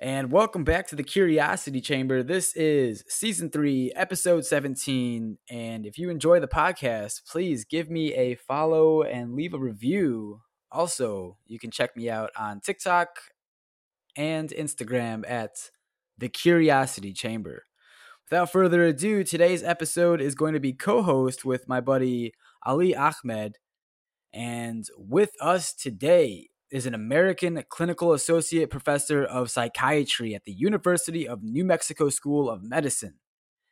And welcome back to the Curiosity Chamber. This is season three, episode 17. And if you enjoy the podcast, please give me a follow and leave a review. Also, you can check me out on TikTok and Instagram at the Curiosity Chamber. Without further ado, today's episode is going to be co host with my buddy Ali Ahmed. And with us today is an American clinical associate professor of psychiatry at the University of New Mexico School of Medicine.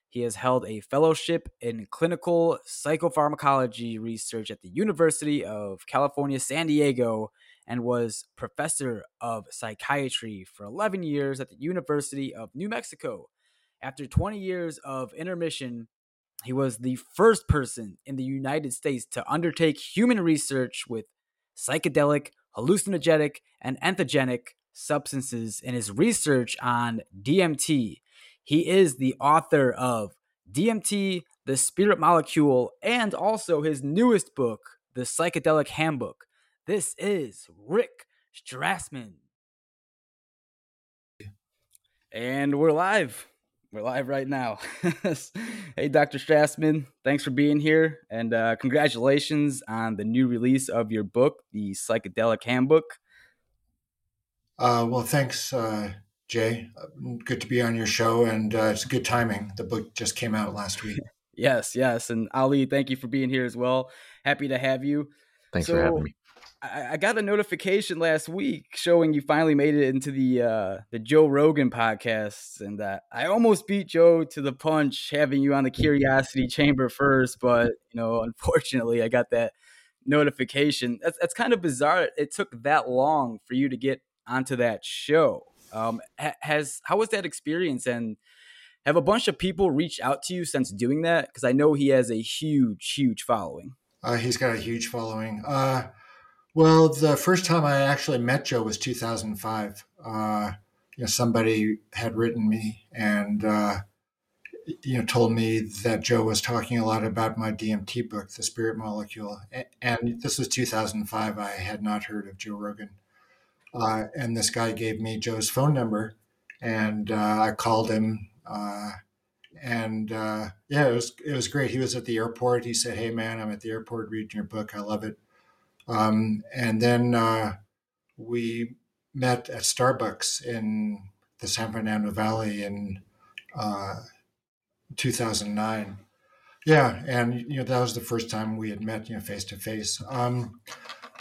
He has held a fellowship in clinical psychopharmacology research at the University of California, San Diego, and was professor of psychiatry for 11 years at the University of New Mexico. After 20 years of intermission, he was the first person in the United States to undertake human research with psychedelic hallucinogenic, and entheogenic substances in his research on DMT. He is the author of DMT, the Spirit Molecule, and also his newest book, The Psychedelic Handbook. This is Rick Strassman. And we're live. We're live right now. hey, Dr. Strassman, thanks for being here. And uh, congratulations on the new release of your book, The Psychedelic Handbook. Uh, well, thanks, uh, Jay. Good to be on your show. And uh, it's good timing. The book just came out last week. yes, yes. And Ali, thank you for being here as well. Happy to have you. Thanks so, for having me. I, I got a notification last week showing you finally made it into the uh, the Joe Rogan podcast, and uh, I almost beat Joe to the punch having you on the Curiosity Chamber first, but you know, unfortunately, I got that notification. That's that's kind of bizarre. It took that long for you to get onto that show. Um, has how was that experience and have a bunch of people reached out to you since doing that? Because I know he has a huge, huge following. Uh, he's got a huge following. Uh, well, the first time I actually met Joe was 2005. Uh, you know, somebody had written me and uh, you know told me that Joe was talking a lot about my DMT book, The Spirit Molecule, and this was 2005. I had not heard of Joe Rogan, uh, and this guy gave me Joe's phone number, and uh, I called him. Uh, and uh, yeah, it was it was great. He was at the airport. He said, "Hey, man, I'm at the airport reading your book. I love it." Um, and then uh, we met at Starbucks in the San Fernando Valley in uh, 2009. Yeah, and you know that was the first time we had met, you know, face to face.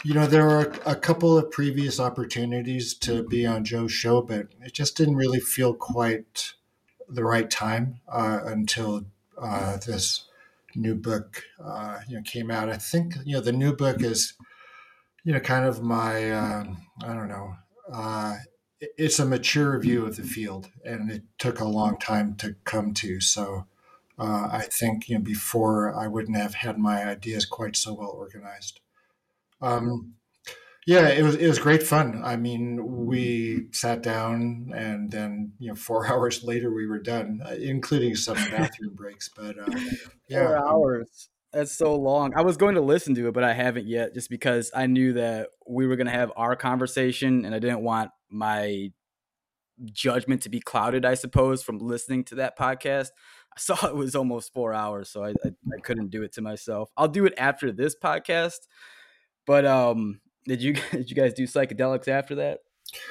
You know, there were a couple of previous opportunities to be on Joe's show, but it just didn't really feel quite the right time uh, until uh, this new book, uh, you know, came out. I think you know the new book is you know, kind of my, um, I don't know, uh, it's a mature view of the field, and it took a long time to come to. So uh, I think you know before I wouldn't have had my ideas quite so well organized. Um, yeah, it was it was great fun. I mean, we sat down, and then you know, four hours later we were done, uh, including some bathroom breaks. But uh, yeah, four hours. That's so long. I was going to listen to it, but I haven't yet just because I knew that we were going to have our conversation and I didn't want my judgment to be clouded, I suppose, from listening to that podcast. I saw it was almost four hours, so I, I, I couldn't do it to myself. I'll do it after this podcast. But um, did you did you guys do psychedelics after that?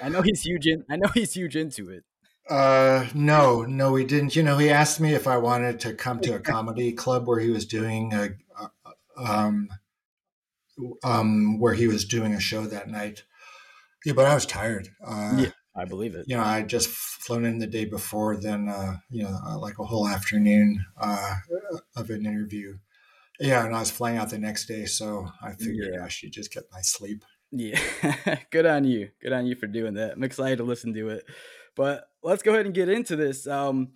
I know he's huge in I know he's huge into it. Uh, no, no, he didn't. You know, he asked me if I wanted to come to a comedy club where he was doing a, um, um, where he was doing a show that night. Yeah, but I was tired. Uh, yeah, I believe it. You know, I just flown in the day before, then uh, you know, uh, like a whole afternoon uh, of an interview. Yeah, and I was flying out the next day, so I figured yeah. I should just get my sleep. Yeah, good on you. Good on you for doing that. I'm excited to listen to it. But let's go ahead and get into this. Um,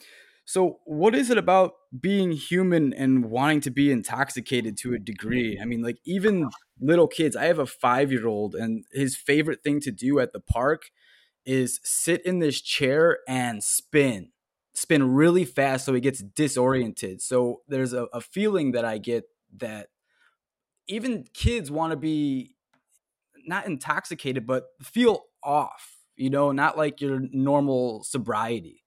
so, what is it about being human and wanting to be intoxicated to a degree? I mean, like, even little kids, I have a five year old, and his favorite thing to do at the park is sit in this chair and spin, spin really fast so he gets disoriented. So, there's a, a feeling that I get that even kids want to be not intoxicated, but feel off you know, not like your normal sobriety?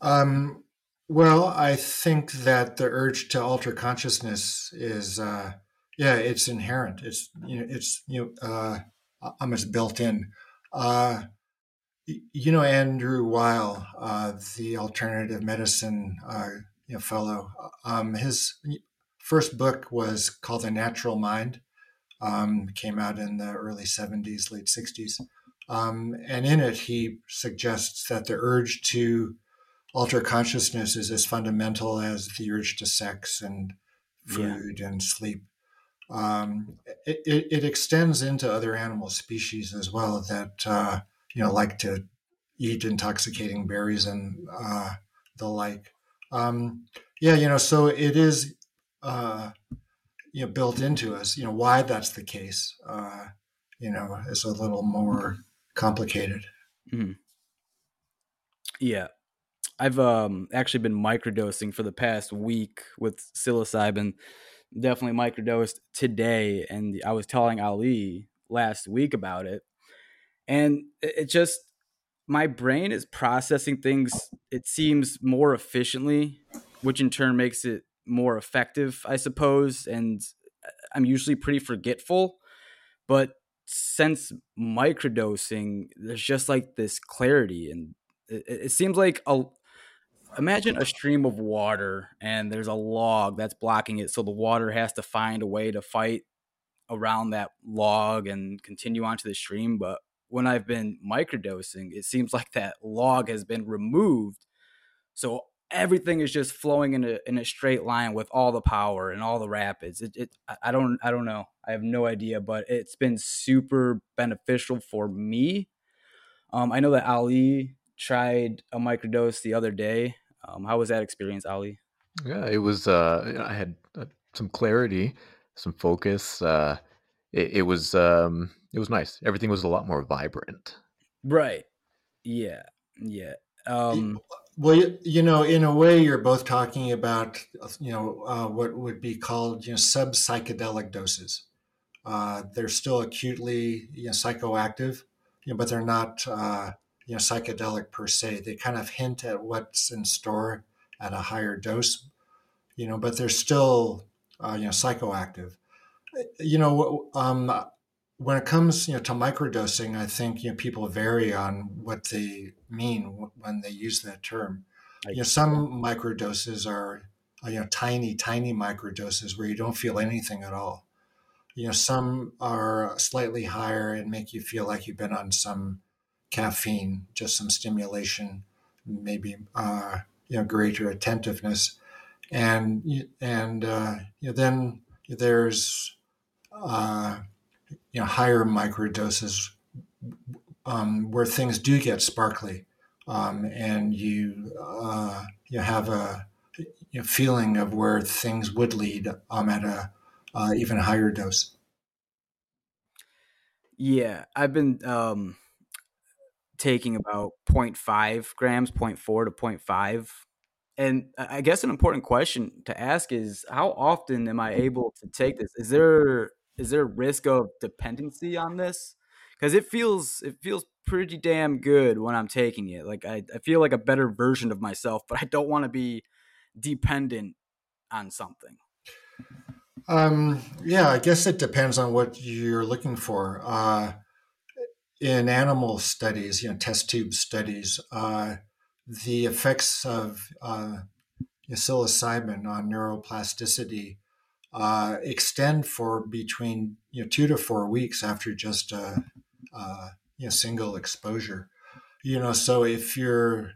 Um, well, I think that the urge to alter consciousness is, uh, yeah, it's inherent. It's you know, it's you know, uh, almost built in. Uh, you know, Andrew Weil, uh, the alternative medicine uh, you know, fellow, um, his first book was called The Natural Mind. Um, came out in the early 70s, late 60s. Um, and in it, he suggests that the urge to alter consciousness is as fundamental as the urge to sex and food yeah. and sleep. Um, it, it, it, extends into other animal species as well that uh, you know like to eat intoxicating berries and uh, the like. Um, yeah, you know, so it is uh, you know built into us. You know why that's the case. Uh, you know, is a little more complicated. Mm-hmm. Yeah, I've um actually been microdosing for the past week with psilocybin. Definitely microdosed today, and I was telling Ali last week about it, and it just my brain is processing things. It seems more efficiently, which in turn makes it more effective, I suppose. And uh, I'm usually pretty forgetful, but since microdosing, there's just like this clarity, and it, it seems like a imagine a stream of water and there's a log that's blocking it so the water has to find a way to fight around that log and continue onto the stream but when i've been microdosing it seems like that log has been removed so everything is just flowing in a in a straight line with all the power and all the rapids it, it i don't i don't know i have no idea but it's been super beneficial for me um, i know that ali tried a microdose the other day. Um, how was that experience, Ali? Yeah, it was. Uh, I had uh, some clarity, some focus. Uh, it, it was. Um, it was nice. Everything was a lot more vibrant. Right. Yeah. Yeah. Um, well, you, you know, in a way, you're both talking about you know uh, what would be called you know sub psychedelic doses. Uh, they're still acutely you know, psychoactive, you know, but they're not uh, you know psychedelic per se. They kind of hint at what's in store at a higher dose, you know, but they're still uh, you know psychoactive. You know, um, when it comes you know to microdosing, I think you know people vary on what they mean when they use that term. You know, some microdoses are you know tiny, tiny microdoses where you don't feel anything at all. You know, some are slightly higher and make you feel like you've been on some caffeine, just some stimulation, maybe uh, you know greater attentiveness, and and uh, you know, then there's uh, you know higher microdoses um, where things do get sparkly, um, and you uh, you have a you know, feeling of where things would lead um, at a uh, even higher dose. Yeah, I've been um, taking about 0.5 grams, 0.4 to 0.5. And I guess an important question to ask is how often am I able to take this? Is there is there a risk of dependency on this? Because it feels it feels pretty damn good when I'm taking it. Like I, I feel like a better version of myself, but I don't want to be dependent on something. Um, yeah, I guess it depends on what you're looking for. Uh, in animal studies, you know, test tube studies, uh, the effects of uh, psilocybin on neuroplasticity uh, extend for between you know two to four weeks after just a, a you know, single exposure. You know, so if you're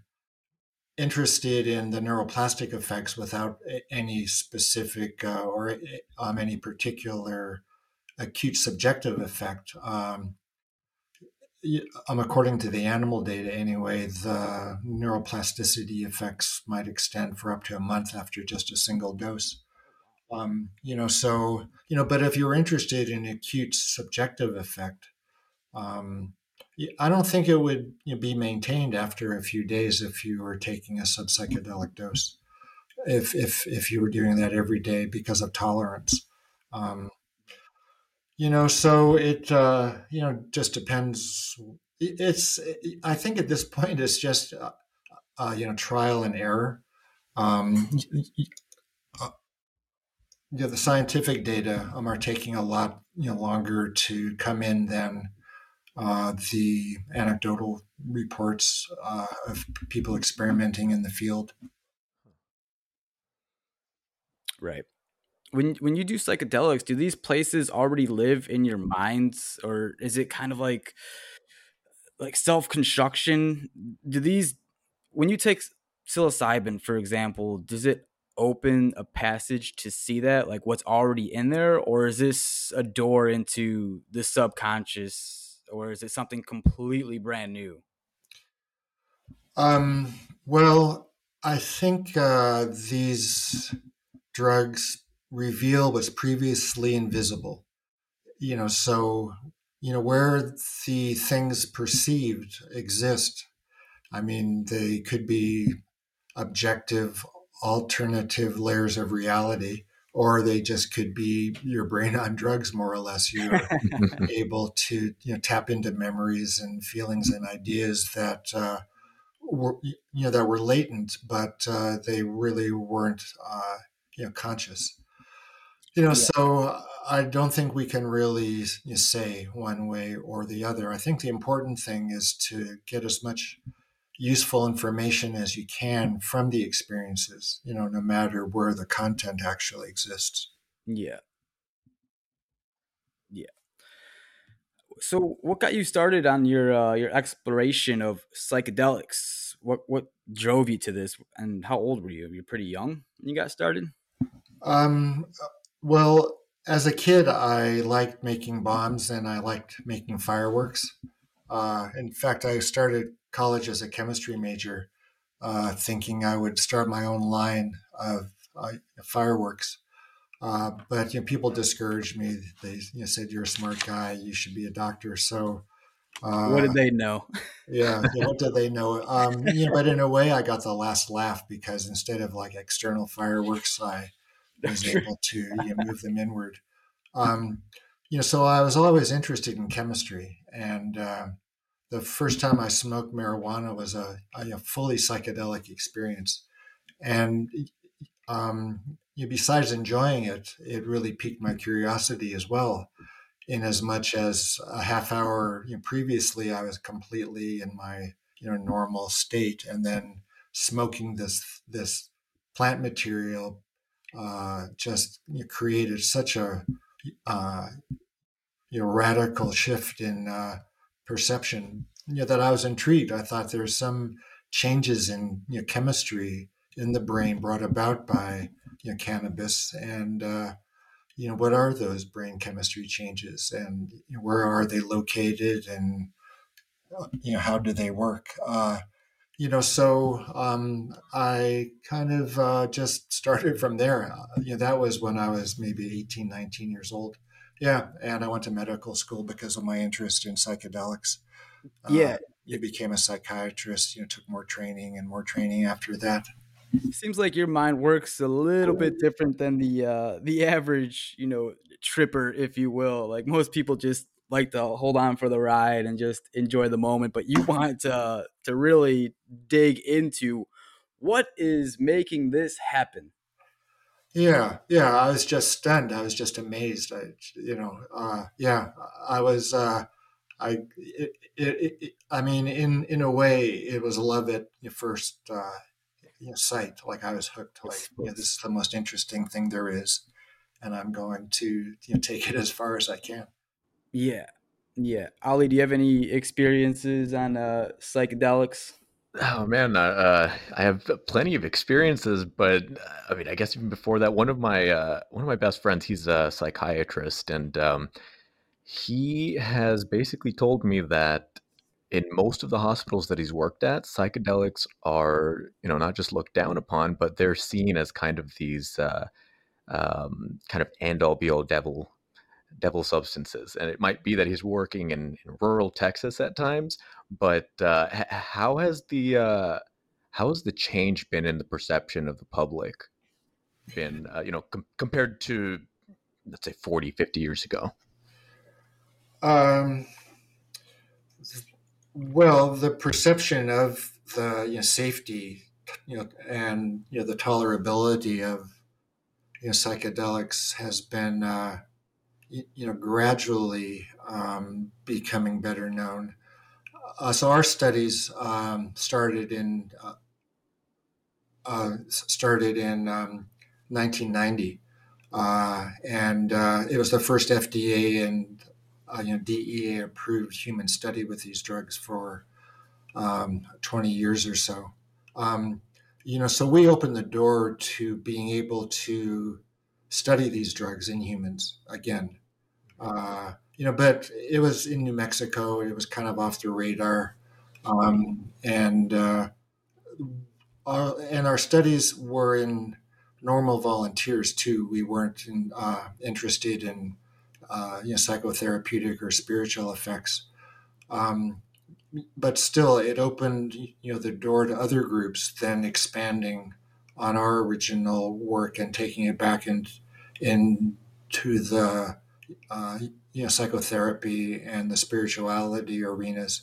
interested in the neuroplastic effects without any specific uh, or um, any particular acute subjective effect, um, um, according to the animal data anyway, the neuroplasticity effects might extend for up to a month after just a single dose. Um, you know, so you know, but if you're interested in acute subjective effect, um, I don't think it would you know, be maintained after a few days if you were taking a subpsychedelic dose. If if if you were doing that every day because of tolerance. Um, you know, so it uh, you know just depends. It's I think at this point it's just uh, uh, you know trial and error. Um, uh, yeah, the scientific data um, are taking a lot you know longer to come in than uh, the anecdotal reports uh, of people experimenting in the field. Right. When when you do psychedelics, do these places already live in your minds, or is it kind of like like self construction? Do these when you take psilocybin, for example, does it open a passage to see that, like what's already in there, or is this a door into the subconscious, or is it something completely brand new? Um, well, I think uh, these drugs reveal what's previously invisible. You know, so, you know, where the things perceived exist, I mean, they could be objective, alternative layers of reality, or they just could be your brain on drugs, more or less. You're able to, you know, tap into memories and feelings and ideas that, uh, were, you know, that were latent, but uh, they really weren't, uh, you know, conscious. You know, yeah. so I don't think we can really you know, say one way or the other. I think the important thing is to get as much useful information as you can from the experiences, you know, no matter where the content actually exists. Yeah. Yeah. So, what got you started on your uh, your exploration of psychedelics? What what drove you to this, and how old were you? You're pretty young when you got started. Um, well, as a kid, I liked making bombs and I liked making fireworks. Uh, in fact, I started college as a chemistry major, uh, thinking I would start my own line of uh, fireworks. Uh, but you know, people discouraged me. They you know, said, "You're a smart guy. You should be a doctor." So, what did uh, they know? yeah, yeah, what did they know? Um, you know, but in a way, I got the last laugh because instead of like external fireworks, I was able to you know, move them inward. Um, you know, so I was always interested in chemistry, and uh, the first time I smoked marijuana was a, a fully psychedelic experience, and um, besides enjoying it, it really piqued my curiosity as well. In as much as a half hour you know, previously, I was completely in my you know normal state, and then smoking this this plant material uh, just you know, created such a uh, you know radical shift in uh, perception you know, that I was intrigued. I thought there were some changes in you know, chemistry in the brain brought about by you know, cannabis, and uh, you know what are those brain chemistry changes, and you know, where are they located, and you know how do they work? Uh, you know, so um, I kind of uh, just started from there. Uh, you know, that was when I was maybe 18, 19 years old. Yeah, and I went to medical school because of my interest in psychedelics. Uh, yeah, you became a psychiatrist. You know, took more training and more training after that. Seems like your mind works a little bit different than the uh, the average, you know, tripper, if you will. Like most people just like to hold on for the ride and just enjoy the moment, but you want to to really dig into what is making this happen. Yeah, yeah, I was just stunned. I was just amazed. I, you know, uh, yeah, I was. Uh, I, it, it, it, I mean, in in a way, it was love at first uh, you know, sight. Like I was hooked. Like, you know, this is the most interesting thing there is, and I'm going to you know take it as far as I can. Yeah, yeah. Ali, do you have any experiences on uh, psychedelics? Oh man, uh, I have plenty of experiences, but I mean, I guess even before that, one of my uh, one of my best friends, he's a psychiatrist, and um, he has basically told me that in most of the hospitals that he's worked at, psychedelics are you know not just looked down upon, but they're seen as kind of these uh, um, kind of end all be all devil devil substances. And it might be that he's working in, in rural Texas at times, but uh, how has the uh, how has the change been in the perception of the public been, uh, you know, com- compared to let's say 40, 50 years ago? Um, well, the perception of the you know, safety, you know, and you know the tolerability of you know psychedelics has been uh, you, know gradually um, becoming better known. Uh, so our studies um, started in uh, uh started in um, 1990, uh, and uh, it was the first FDA and you know DEA approved human study with these drugs for um, 20 years or so. Um, you know, so we opened the door to being able to study these drugs in humans again. Uh, you know, but it was in New Mexico. It was kind of off the radar, um, and uh, our, and our studies were in normal volunteers too. We weren't in, uh, interested in uh, you know psychotherapeutic or spiritual effects. Um, but still, it opened you know the door to other groups, then expanding on our original work and taking it back in, into the uh, you know psychotherapy and the spirituality arenas.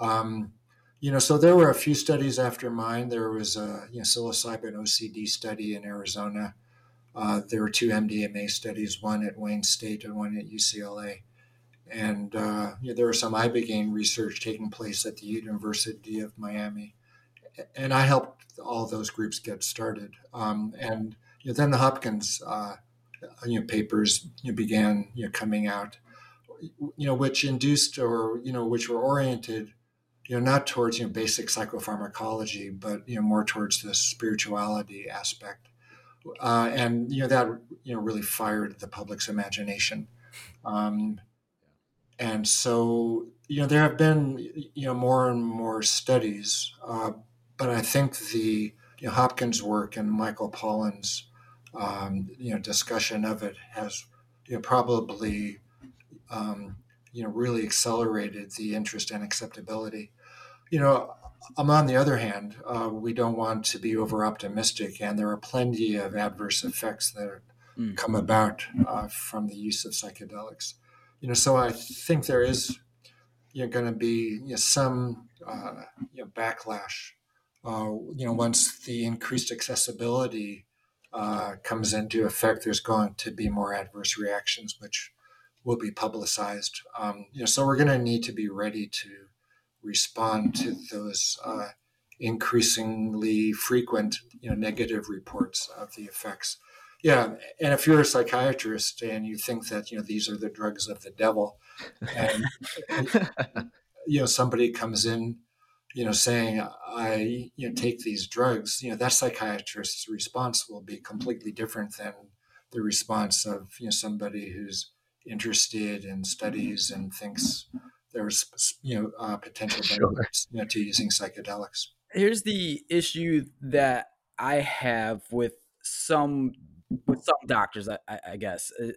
Um, you know, so there were a few studies after mine. There was a you know, psilocybin OCD study in Arizona. Uh, there were two MDMA studies, one at Wayne State and one at UCLA and uh, you know, there was some ibogaine research taking place at the University of Miami, and I helped all those groups get started. Um, and you know, then the Hopkins uh, you know papers you know, began you know coming out, you know, which induced or you know which were oriented you know not towards you know basic psychopharmacology, but you know more towards the spirituality aspect. Uh, and you know that you know really fired the public's imagination. Um, and so you know there have been you know more and more studies, uh, but I think the you know, Hopkins work and Michael Pollan's um, you know discussion of it has you know probably um, you know really accelerated the interest and acceptability. You know, um, on the other hand, uh, we don't want to be over optimistic, and there are plenty of adverse effects that mm. come about uh, from the use of psychedelics you know, so I think there is you know, going to be you know, some uh, you know, backlash. Uh, you know, once the increased accessibility uh, comes into effect, there's going to be more adverse reactions, which will be publicized. Um, you know, so we're going to need to be ready to respond to those uh, increasingly frequent, you know, negative reports of the effects. Yeah, and if you're a psychiatrist and you think that you know these are the drugs of the devil, and you know somebody comes in, you know, saying I you know take these drugs, you know that psychiatrist's response will be completely different than the response of you know somebody who's interested in studies and thinks there's you know uh, potential benefits you know, to using psychedelics. Here's the issue that I have with some with some doctors, I, I guess. Uh,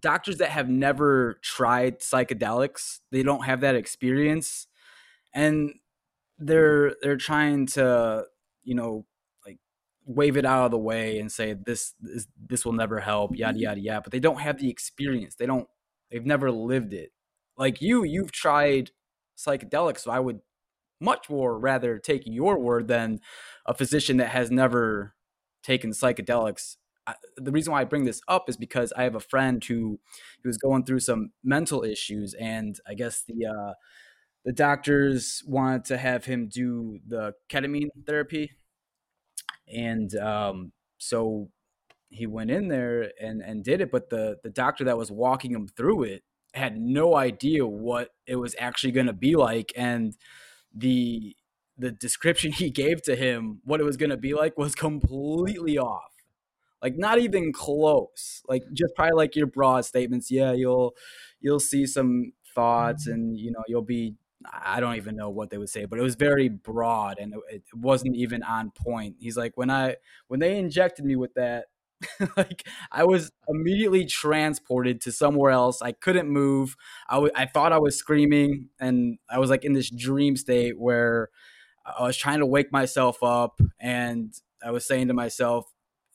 doctors that have never tried psychedelics, they don't have that experience, and they're they're trying to, you know, like wave it out of the way and say this this, this will never help, yada yada yada. But they don't have the experience. They don't. They've never lived it. Like you, you've tried psychedelics, so I would much more rather take your word than a physician that has never taken psychedelics I, the reason why I bring this up is because I have a friend who who was going through some mental issues, and I guess the uh, the doctors wanted to have him do the ketamine therapy, and um, so he went in there and and did it. But the the doctor that was walking him through it had no idea what it was actually going to be like, and the the description he gave to him, what it was going to be like, was completely off like not even close like just probably like your broad statements yeah you'll you'll see some thoughts mm-hmm. and you know you'll be i don't even know what they would say but it was very broad and it, wasn't even on point he's like when i when they injected me with that like I was immediately transported to somewhere else. I couldn't move. I, w- I thought I was screaming, and I was like in this dream state where I was trying to wake myself up, and I was saying to myself,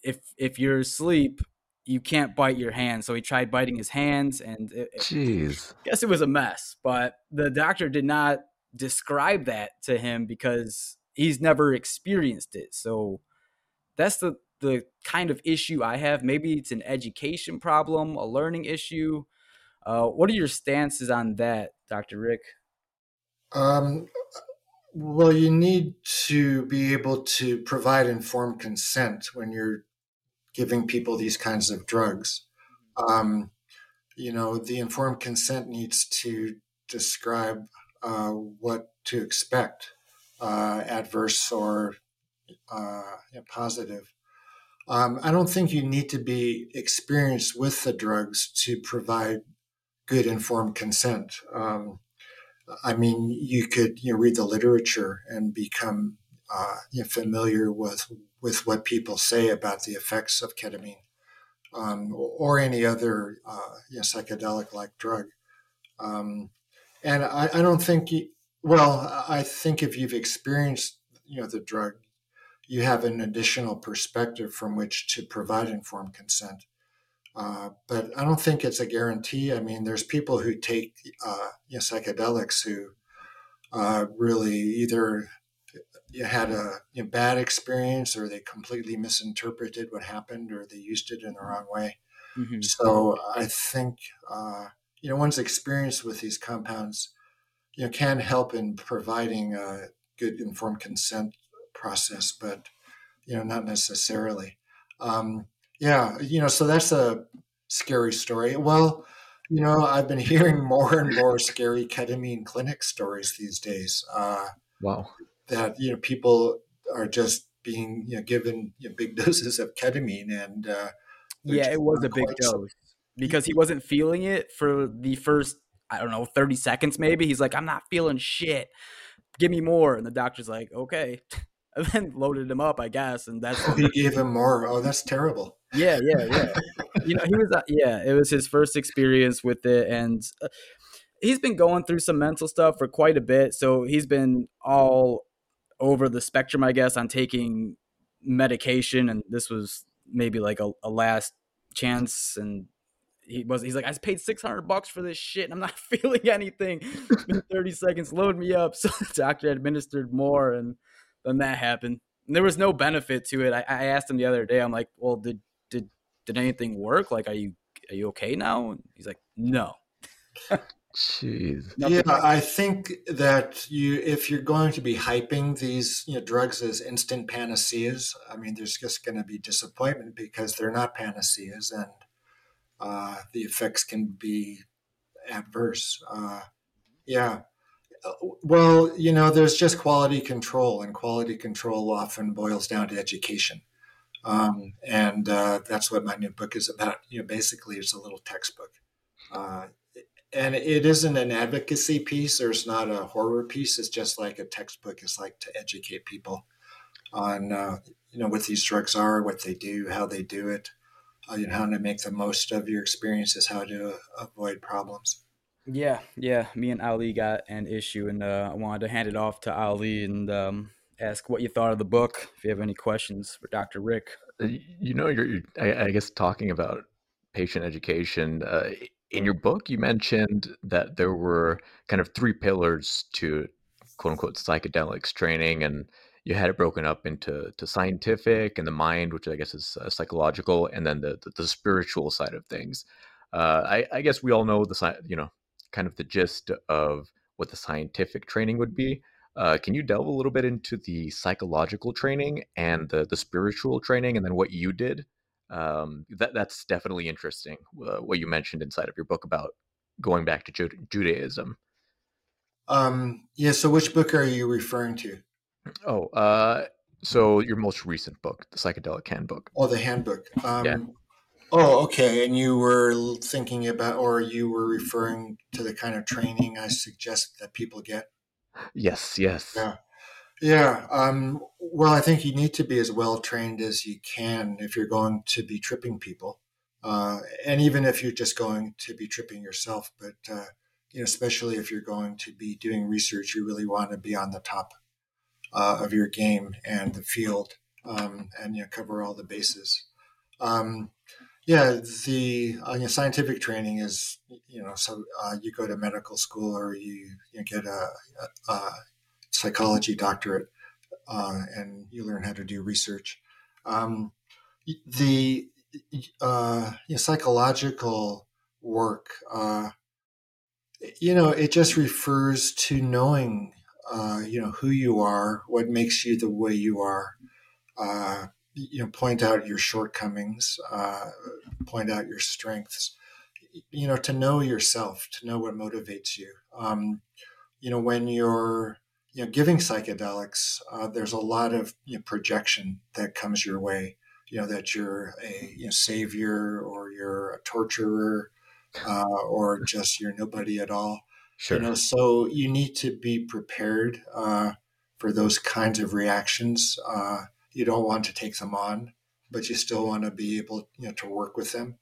if if you're asleep, you can't bite your hand. So he tried biting his hands, and it, jeez, I guess it was a mess. But the doctor did not describe that to him because he's never experienced it. So that's the the kind of issue I have. Maybe it's an education problem, a learning issue. Uh, what are your stances on that, Dr. Rick? Um, well, you need to be able to provide informed consent when you're giving people these kinds of drugs. Um, you know, the informed consent needs to describe uh, what to expect, uh, adverse or uh, positive. Um, I don't think you need to be experienced with the drugs to provide good informed consent. Um, I mean, you could you know, read the literature and become uh, you know, familiar with with what people say about the effects of ketamine um, or any other uh, you know, psychedelic like drug. Um, and I, I, don't think, you, well, I think if you've experienced you know the drug, you have an additional perspective from which to provide informed consent. Uh, but I don't think it's a guarantee. I mean, there's people who take uh, you know, psychedelics who uh, really either had a you know, bad experience or they completely misinterpreted what happened or they used it in the wrong way. Mm-hmm. So I think uh, you know one's experience with these compounds you know can help in providing a good informed consent process, but you know not necessarily. Um, yeah, you know, so that's a scary story. Well, you know, I've been hearing more and more scary ketamine clinic stories these days. Uh, wow that you know people are just being you know given you know, big doses of ketamine and uh, yeah it was a big dose because he wasn't feeling it for the first i don't know 30 seconds maybe. He's like i'm not feeling shit. Give me more. And the doctor's like okay. And then loaded him up i guess and that's he gave him more. Oh that's terrible. Yeah yeah yeah. You know he was uh, yeah it was his first experience with it and uh, he's been going through some mental stuff for quite a bit. So he's been all over the spectrum, I guess, on taking medication, and this was maybe like a, a last chance. And he was he's like, I paid six hundred bucks for this shit, and I'm not feeling anything. Thirty seconds, load me up. So the doctor administered more, and then that happened. And there was no benefit to it. I, I asked him the other day. I'm like, well, did did did anything work? Like, are you are you okay now? And he's like, no. Jeez. Yeah, I think that you, if you're going to be hyping these you know, drugs as instant panaceas, I mean, there's just going to be disappointment because they're not panaceas, and uh, the effects can be adverse. Uh, yeah. Uh, well, you know, there's just quality control, and quality control often boils down to education. Um, and uh, that's what my new book is about. You know, basically, it's a little textbook. Uh, and it isn't an advocacy piece There's not a horror piece it's just like a textbook it's like to educate people on uh, you know what these drugs are what they do how they do it uh, you know how to make the most of your experiences how to avoid problems. Yeah yeah me and ali got an issue and uh, i wanted to hand it off to ali and um, ask what you thought of the book if you have any questions for dr rick. Uh, you know you're, you're I, I, guess talking about patient education uh, in your book, you mentioned that there were kind of three pillars to quote unquote psychedelics training, and you had it broken up into to scientific and the mind, which I guess is uh, psychological, and then the, the, the spiritual side of things. Uh, I, I, guess we all know the you know kind of the gist of what the scientific training would be. Uh, can you delve a little bit into the psychological training and the the spiritual training, and then what you did um, that that's definitely interesting. Uh, what you mentioned inside of your book about going back to Ju- Judaism. Um, yeah. So, which book are you referring to? Oh, uh, so your most recent book, the Psychedelic Handbook. Oh, the handbook. Um, yeah. Oh, okay. And you were thinking about, or you were referring to the kind of training I suggest that people get. Yes. Yes. Yeah. Yeah. Um, well, I think you need to be as well trained as you can if you're going to be tripping people. Uh, and even if you're just going to be tripping yourself, but, uh, you know, especially if you're going to be doing research, you really want to be on the top uh, of your game and the field um, and, you know, cover all the bases. Um, yeah, the uh, you know, scientific training is you know so uh, you go to medical school or you, you get a, a, a psychology doctorate uh, and you learn how to do research. Um, the uh, you know, psychological work, uh, you know, it just refers to knowing, uh, you know, who you are, what makes you the way you are. Uh, you know, point out your shortcomings, uh, point out your strengths. You know, to know yourself, to know what motivates you. Um, you know, when you're you know giving psychedelics, uh, there's a lot of you know, projection that comes your way. You know that you're a you know, savior or you're a torturer uh, or just you're nobody at all. Sure. You know, so you need to be prepared uh, for those kinds of reactions. Uh, you don't want to take them on, but you still want to be able, you know, to work with them.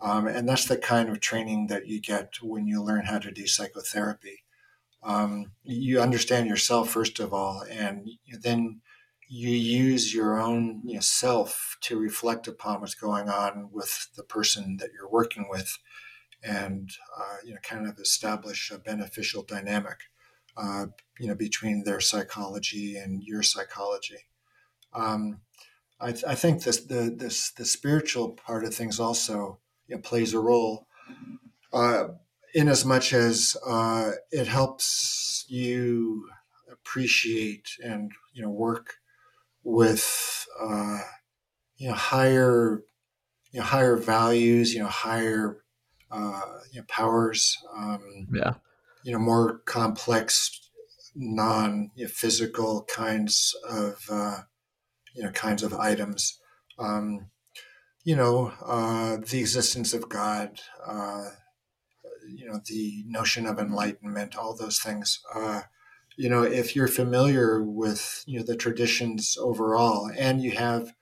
Um, and that's the kind of training that you get when you learn how to do psychotherapy. Um, you understand yourself first of all, and then you use your own you know, self to reflect upon what's going on with the person that you're working with and uh, you know kind of establish a beneficial dynamic uh, you know between their psychology and your psychology. Um, I, th- I, think this the the spiritual part of things also you know, plays a role. Uh, in as much as uh, it helps you appreciate and you know work with uh, you know higher you know higher values you know higher uh, you know, powers. Um, yeah. You know, more complex, non you know, physical kinds of uh, you know kinds of items. Um, you know, uh, the existence of God. Uh, you know, the notion of enlightenment. All those things. Uh, you know, if you're familiar with you know the traditions overall, and you have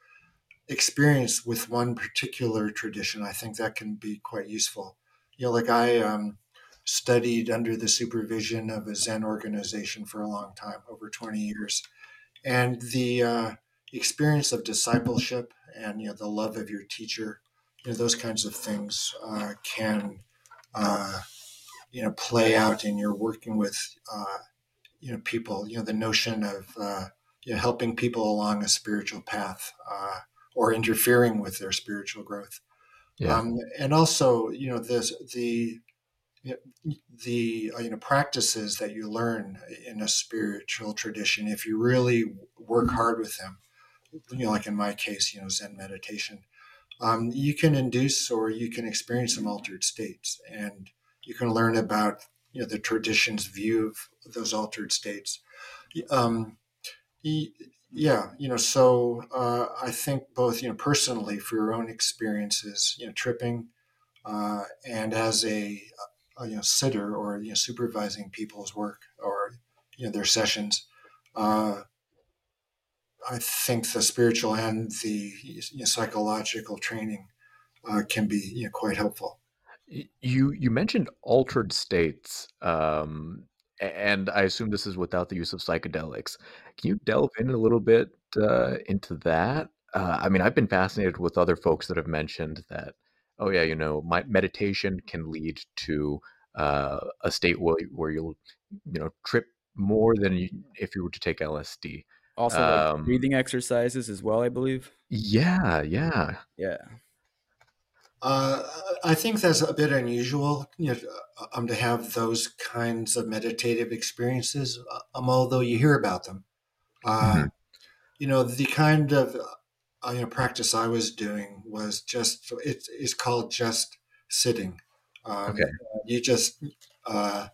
experience with one particular tradition, I think that can be quite useful. You know, like I um, studied under the supervision of a Zen organization for a long time, over 20 years. And the uh, experience of discipleship and, you know, the love of your teacher, you know, those kinds of things uh, can, uh, you know, play out and you're working with, uh, you know, people, you know, the notion of, uh, you know, helping people along a spiritual path uh, or interfering with their spiritual growth. Yeah. Um, and also, you know, this the the uh, you know practices that you learn in a spiritual tradition, if you really work hard with them, you know, like in my case, you know, Zen meditation, um, you can induce or you can experience some altered states, and you can learn about you know the tradition's view of those altered states. Um, yeah, you know, so uh, I think both, you know, personally for your own experiences, you know, tripping, uh, and as a, a, you know sitter or you know supervising people's work or you know their sessions, uh, I think the spiritual and the you know, psychological training uh, can be you know quite helpful. You you mentioned altered states. Um, and I assume this is without the use of psychedelics. Can you delve in a little bit uh, into that? Uh, I mean, I've been fascinated with other folks that have mentioned that, oh yeah, you know, my meditation can lead to uh, a state where, where you'll, you know, trip more than you, if you were to take LSD. Also, like um, breathing exercises as well, I believe. Yeah, yeah, yeah. Uh, I think that's a bit unusual, you know, um, to have those kinds of meditative experiences. Um, although you hear about them, uh, mm-hmm. you know, the kind of uh, you know practice I was doing was just it is called just sitting. Um, okay, you just uh,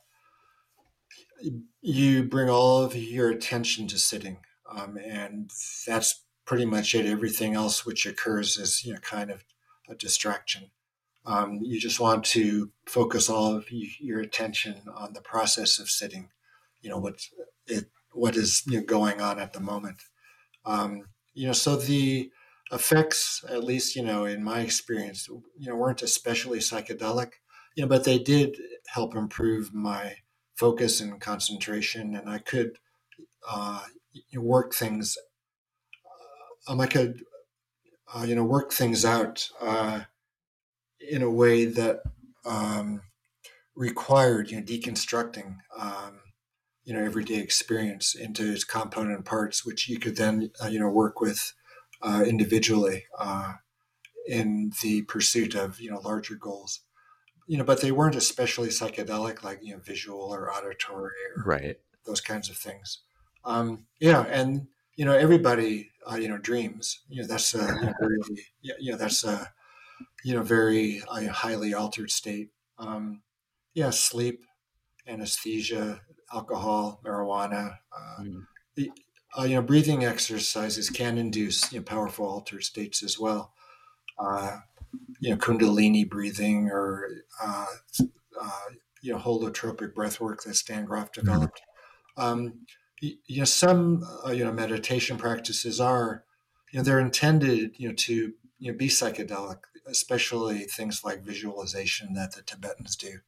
you bring all of your attention to sitting, um, and that's pretty much it. Everything else which occurs is you know kind of a distraction. Um, you just want to focus all of your attention on the process of sitting. You know what it what is you know, going on at the moment. Um, you know, so the effects, at least you know in my experience, you know weren't especially psychedelic. You know, but they did help improve my focus and concentration, and I could uh, work things. Um, I could uh, you know, work things out uh, in a way that um, required you know deconstructing um, you know everyday experience into its component parts, which you could then uh, you know work with uh, individually uh, in the pursuit of you know larger goals. You know, but they weren't especially psychedelic, like you know visual or auditory or right those kinds of things. Um, yeah, and you know everybody uh, you know dreams. You know that's a you know, very, you know that's a you know very uh, highly altered state. Um, yeah, sleep, anesthesia, alcohol, marijuana. Uh, mm. the, uh, you know, breathing exercises can induce you know, powerful altered states as well. Uh, you know, Kundalini breathing or uh, uh, you know, holotropic breath work that Stan Grof mm-hmm. developed. Mm. Um, you know, some uh, you know meditation practices are, you know, they're intended you know to you know be psychedelic, especially things like visualization that the Tibetans do.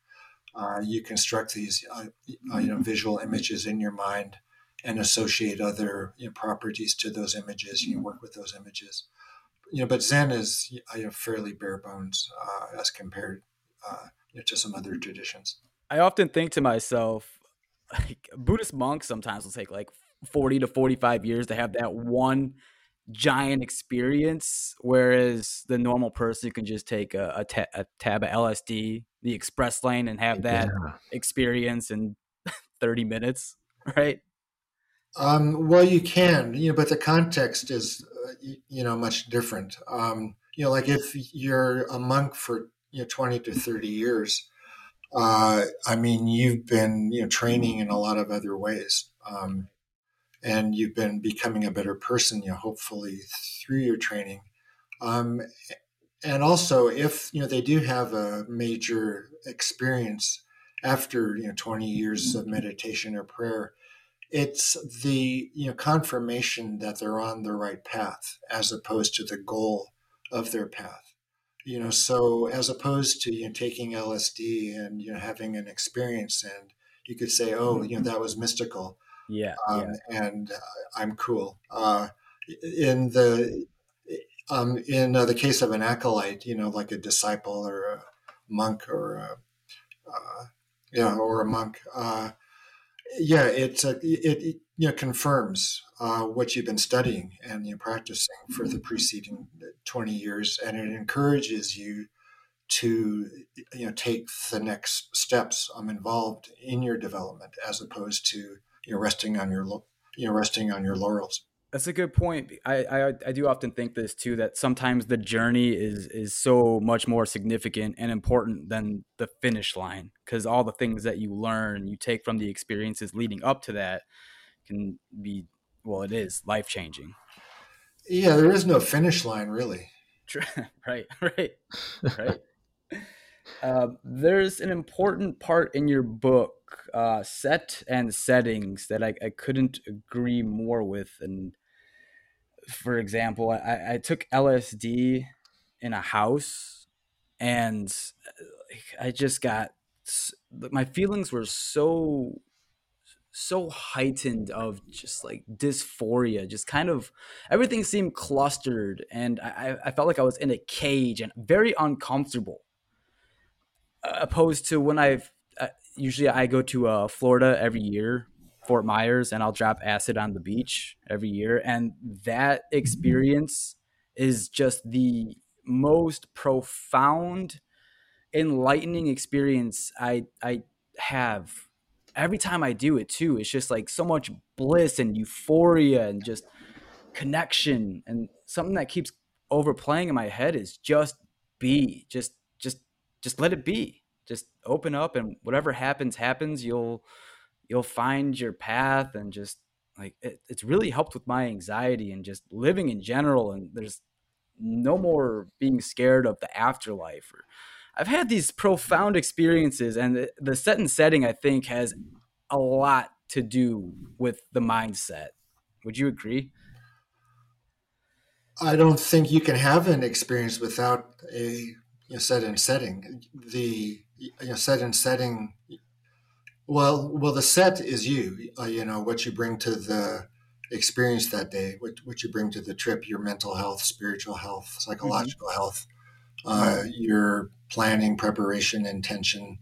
Uh, you construct these uh, uh, you know visual images in your mind and associate other you know, properties to those images. You work with those images. You know, but Zen is you know fairly bare bones uh, as compared uh, you know, to some other traditions. I often think to myself, like Buddhist monks sometimes will take like forty to forty-five years to have that one giant experience, whereas the normal person can just take a, a, ta- a tab of LSD, the express lane, and have that yeah. experience in 30 minutes, right? Um, well, you can, you know, but the context is, uh, you, you, know, much different. Um, you know, like if you're a monk for, you know, 20 to 30 years, uh, I mean, you've been, you know, training in a lot of other ways. Um, and you've been becoming a better person, you know, hopefully through your training. Um, and also, if you know they do have a major experience after you know 20 years of meditation or prayer, it's the you know confirmation that they're on the right path as opposed to the goal of their path you know so as opposed to you know taking lsd and you know having an experience and you could say oh you know that was mystical yeah, um, yeah. and uh, I'm cool. Uh, in the um, in uh, the case of an acolyte, you know, like a disciple or a monk or a, uh, yeah, or a monk. Uh, yeah, it's a, it, it you know confirms uh, what you've been studying and you know, practicing for the preceding twenty years, and it encourages you to you know take the next steps um, involved in your development as opposed to you know resting on your you know resting on your laurels. That's a good point. I, I i do often think this too that sometimes the journey is is so much more significant and important than the finish line because all the things that you learn you take from the experiences leading up to that can be well it is life changing yeah there is no finish line really right right right uh, there's an important part in your book uh, set and settings that I, I couldn't agree more with. And for example, I, I took LSD in a house and I just got my feelings were so so heightened of just like dysphoria just kind of everything seemed clustered and I, I felt like i was in a cage and very uncomfortable opposed to when i've usually I go to uh, Florida every year, Fort Myers, and I'll drop acid on the beach every year. And that experience is just the most profound, enlightening experience I I have every time I do it too. It's just like so much bliss and euphoria and just connection. And something that keeps overplaying in my head is just be just just just let it be. Just open up and whatever happens happens. You'll you'll find your path and just like it, it's really helped with my anxiety and just living in general. And there's no more being scared of the afterlife or i've had these profound experiences and the, the set and setting i think has a lot to do with the mindset would you agree i don't think you can have an experience without a you know, set and setting the you know, set and setting. Well, well, the set is you. Uh, you know what you bring to the experience that day, what what you bring to the trip, your mental health, spiritual health, psychological mm-hmm. health, uh, your planning, preparation, intention,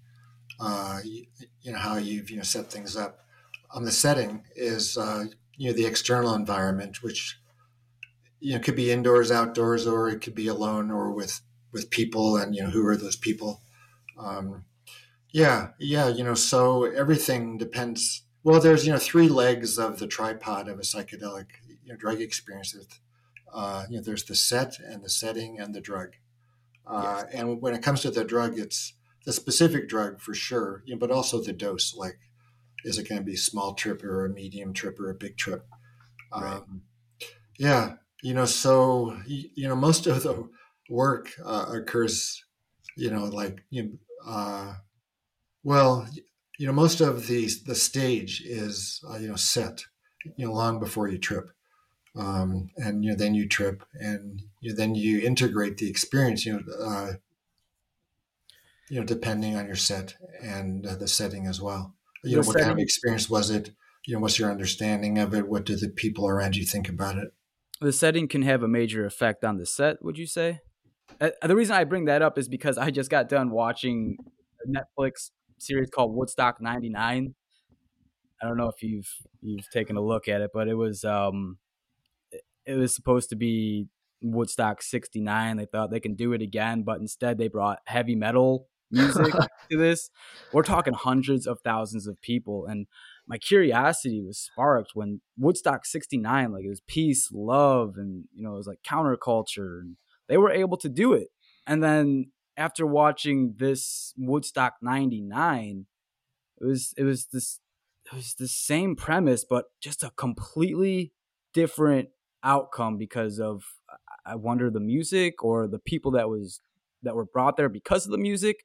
uh, you, you, know how you've you know set things up. Um, the setting is uh, you know the external environment, which you know could be indoors, outdoors, or it could be alone or with with people, and you know who are those people. Um, yeah, yeah, you know, so everything depends. Well, there's you know three legs of the tripod of a psychedelic you know, drug experience. Uh, you know, there's the set and the setting and the drug. Uh, yes. And when it comes to the drug, it's the specific drug for sure, you know, but also the dose. Like, is it going to be a small trip or a medium trip or a big trip? Right. Um, yeah, you know, so you know, most of the work uh, occurs, you know, like you know, uh, well, you know, most of the the stage is uh, you know set, you know, long before you trip, um, and you know then you trip, and you then you integrate the experience. You know, uh, you know, depending on your set and uh, the setting as well. You the know, what setting. kind of experience was it? You know, what's your understanding of it? What do the people around you think about it? The setting can have a major effect on the set. Would you say? Uh, the reason I bring that up is because I just got done watching a Netflix series called Woodstock 99. I don't know if you've you've taken a look at it, but it was um it was supposed to be Woodstock 69. They thought they can do it again, but instead they brought heavy metal music to this. We're talking hundreds of thousands of people and my curiosity was sparked when Woodstock 69 like it was peace, love and you know it was like counterculture and they were able to do it. And then after watching this Woodstock 99, it was it was this it was the same premise but just a completely different outcome because of I wonder the music or the people that was that were brought there because of the music.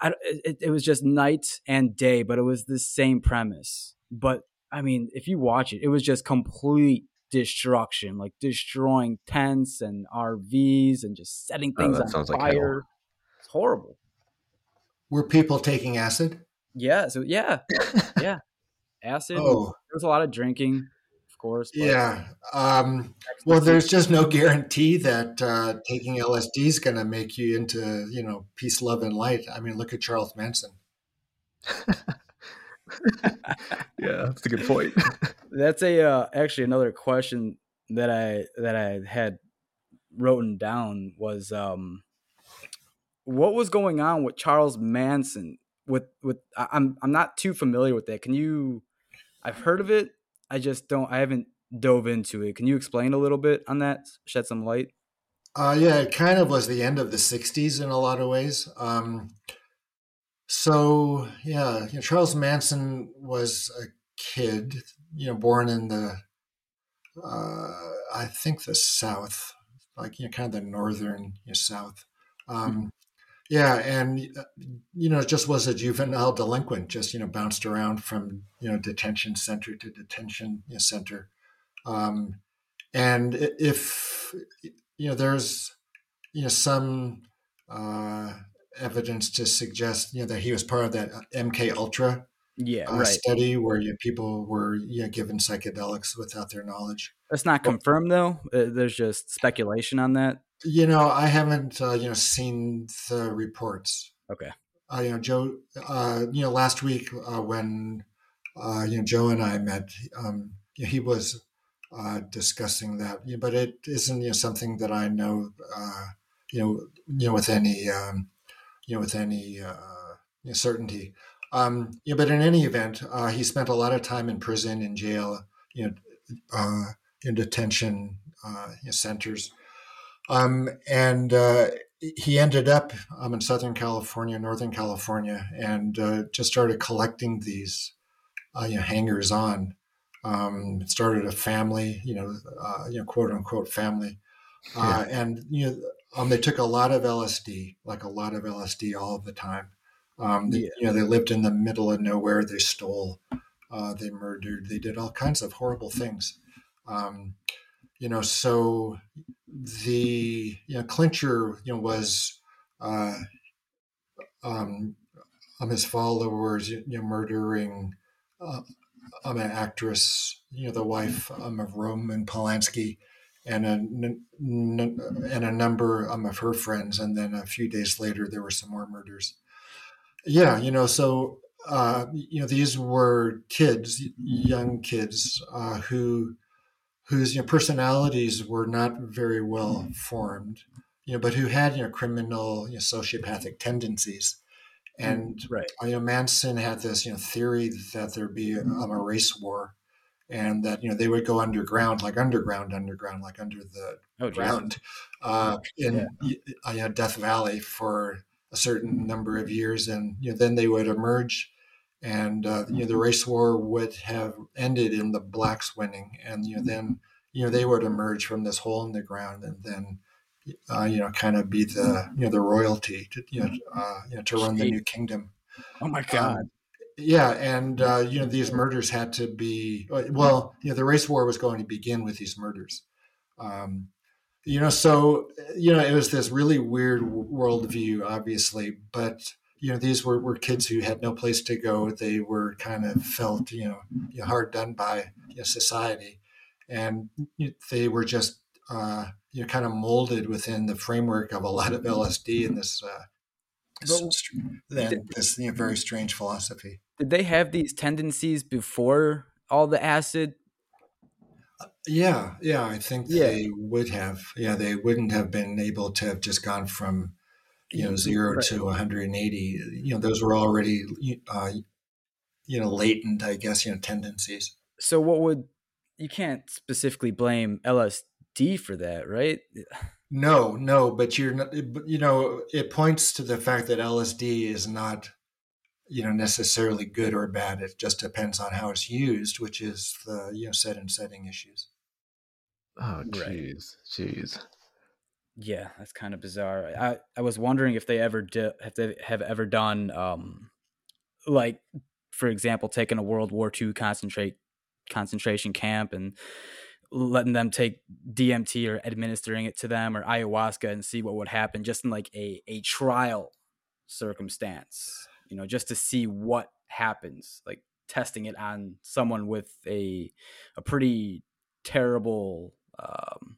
I, it, it was just night and day, but it was the same premise. But I mean, if you watch it, it was just complete destruction, like destroying tents and RVs and just setting oh, things oh, on fire. Like it's horrible. Were people taking acid? Yeah. So yeah, yeah, acid. Oh. There was a lot of drinking, of course. Yeah. Um, well, there's just no guarantee that uh, taking LSD is going to make you into you know peace, love, and light. I mean, look at Charles Manson. yeah, that's a good point. that's a uh, actually another question that I that I had written down was um, what was going on with Charles Manson? With with I'm I'm not too familiar with that. Can you? I've heard of it. I just don't. I haven't dove into it. Can you explain a little bit on that? Shed some light. Uh, yeah, it kind of was the end of the '60s in a lot of ways. Um, so yeah, you know, Charles Manson was a kid, you know, born in the, uh, I think the South, like you know, kind of the northern you know, South. Um. Yeah, and uh, you know, just was a juvenile delinquent, just you know, bounced around from you know detention center to detention center. Um, and if you know, there's you know some uh, evidence to suggest you know that he was part of that MK Ultra yeah, uh, right. study where you know, people were you know, given psychedelics without their knowledge. That's not confirmed though. Uh, there's just speculation on that. You know, I haven't uh, you know seen the reports. Okay. Uh, you know, Joe. Uh, you know, last week uh, when you know Joe and I met, um, he was discussing that. but it isn't you know something that I know. you know, you know, with any um, you know, with any uh, you know, certainty. Um, you know, but in any event, uh, he spent a lot of time in prison, in jail, you know, uh, in detention uh, you know, centers, um, and uh, he ended up um, in Southern California, Northern California, and uh, just started collecting these you know, hangers on. Um, started a family, you know, you know, quote unquote family, yeah. and you know um, they took a lot of LSD, like a lot of LSD all of the time. Um, they, yeah. You know, they lived in the middle of nowhere. They stole, uh, they murdered, they did all kinds of horrible things. Um, you know, so the you know clincher you know was uh, um, um his followers you know murdering uh, um, an actress, you know, the wife um, of Roman Polanski, and a and a number um, of her friends, and then a few days later there were some more murders. Yeah, you know, so uh, you know these were kids, young kids uh, who whose you know, personalities were not very well formed, you know, but who had you know criminal, you know, sociopathic tendencies. And right. you know, Manson had this you know theory that there'd be a, a race war and that you know they would go underground, like underground, underground, like under the oh, ground, uh, in yeah. uh, Death Valley for a certain number of years, and you know then they would emerge, and uh, you know the race war would have ended in the blacks winning, and you know then you know they would emerge from this hole in the ground, and then. Uh, you know, kind of be the you know the royalty to you know, uh, you know to run the new kingdom. Oh my God! Um, yeah, and uh, you know these murders had to be uh, well. You know the race war was going to begin with these murders. Um, you know, so you know it was this really weird worldview, obviously, but you know these were, were kids who had no place to go. They were kind of felt you know, you know hard done by you know, society, and they were just uh, you know kind of molded within the framework of a lot of LSD and this. Uh, then this you know, very strange philosophy did they have these tendencies before all the acid? Yeah, yeah, I think yeah. they would have. Yeah, they wouldn't have been able to have just gone from you know zero right. to 180. You know, those were already uh, you know latent, I guess, you know tendencies. So, what would you can't specifically blame LSD for that, right? No, no, but you're not. You know, it points to the fact that LSD is not you know necessarily good or bad. It just depends on how it's used, which is the you know set and setting issues. Oh, jeez, jeez. Yeah, that's kind of bizarre. I I was wondering if they ever did if they have ever done um like for example taking a World War II concentrate concentration camp and letting them take DMT or administering it to them or ayahuasca and see what would happen just in like a a trial circumstance you know, just to see what happens, like testing it on someone with a a pretty terrible um,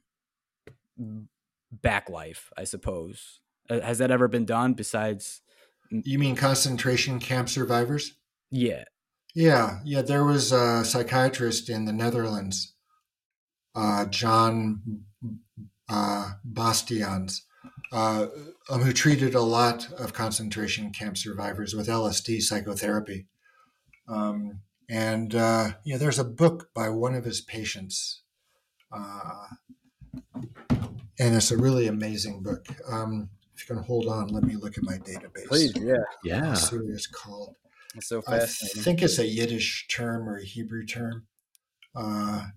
back life, I suppose. Uh, has that ever been done besides? You mean concentration camp survivors? Yeah. Yeah, yeah. There was a psychiatrist in the Netherlands, uh, John uh, Bastiaans, uh, um, who treated a lot of concentration camp survivors with LSD psychotherapy. Um, and uh, you know, there's a book by one of his patients, uh, and it's a really amazing book. Um, if you can hold on, let me look at my database. Please, yeah, yeah. Serious called. It's so fascinating. I think it's a Yiddish term or a Hebrew term, uh,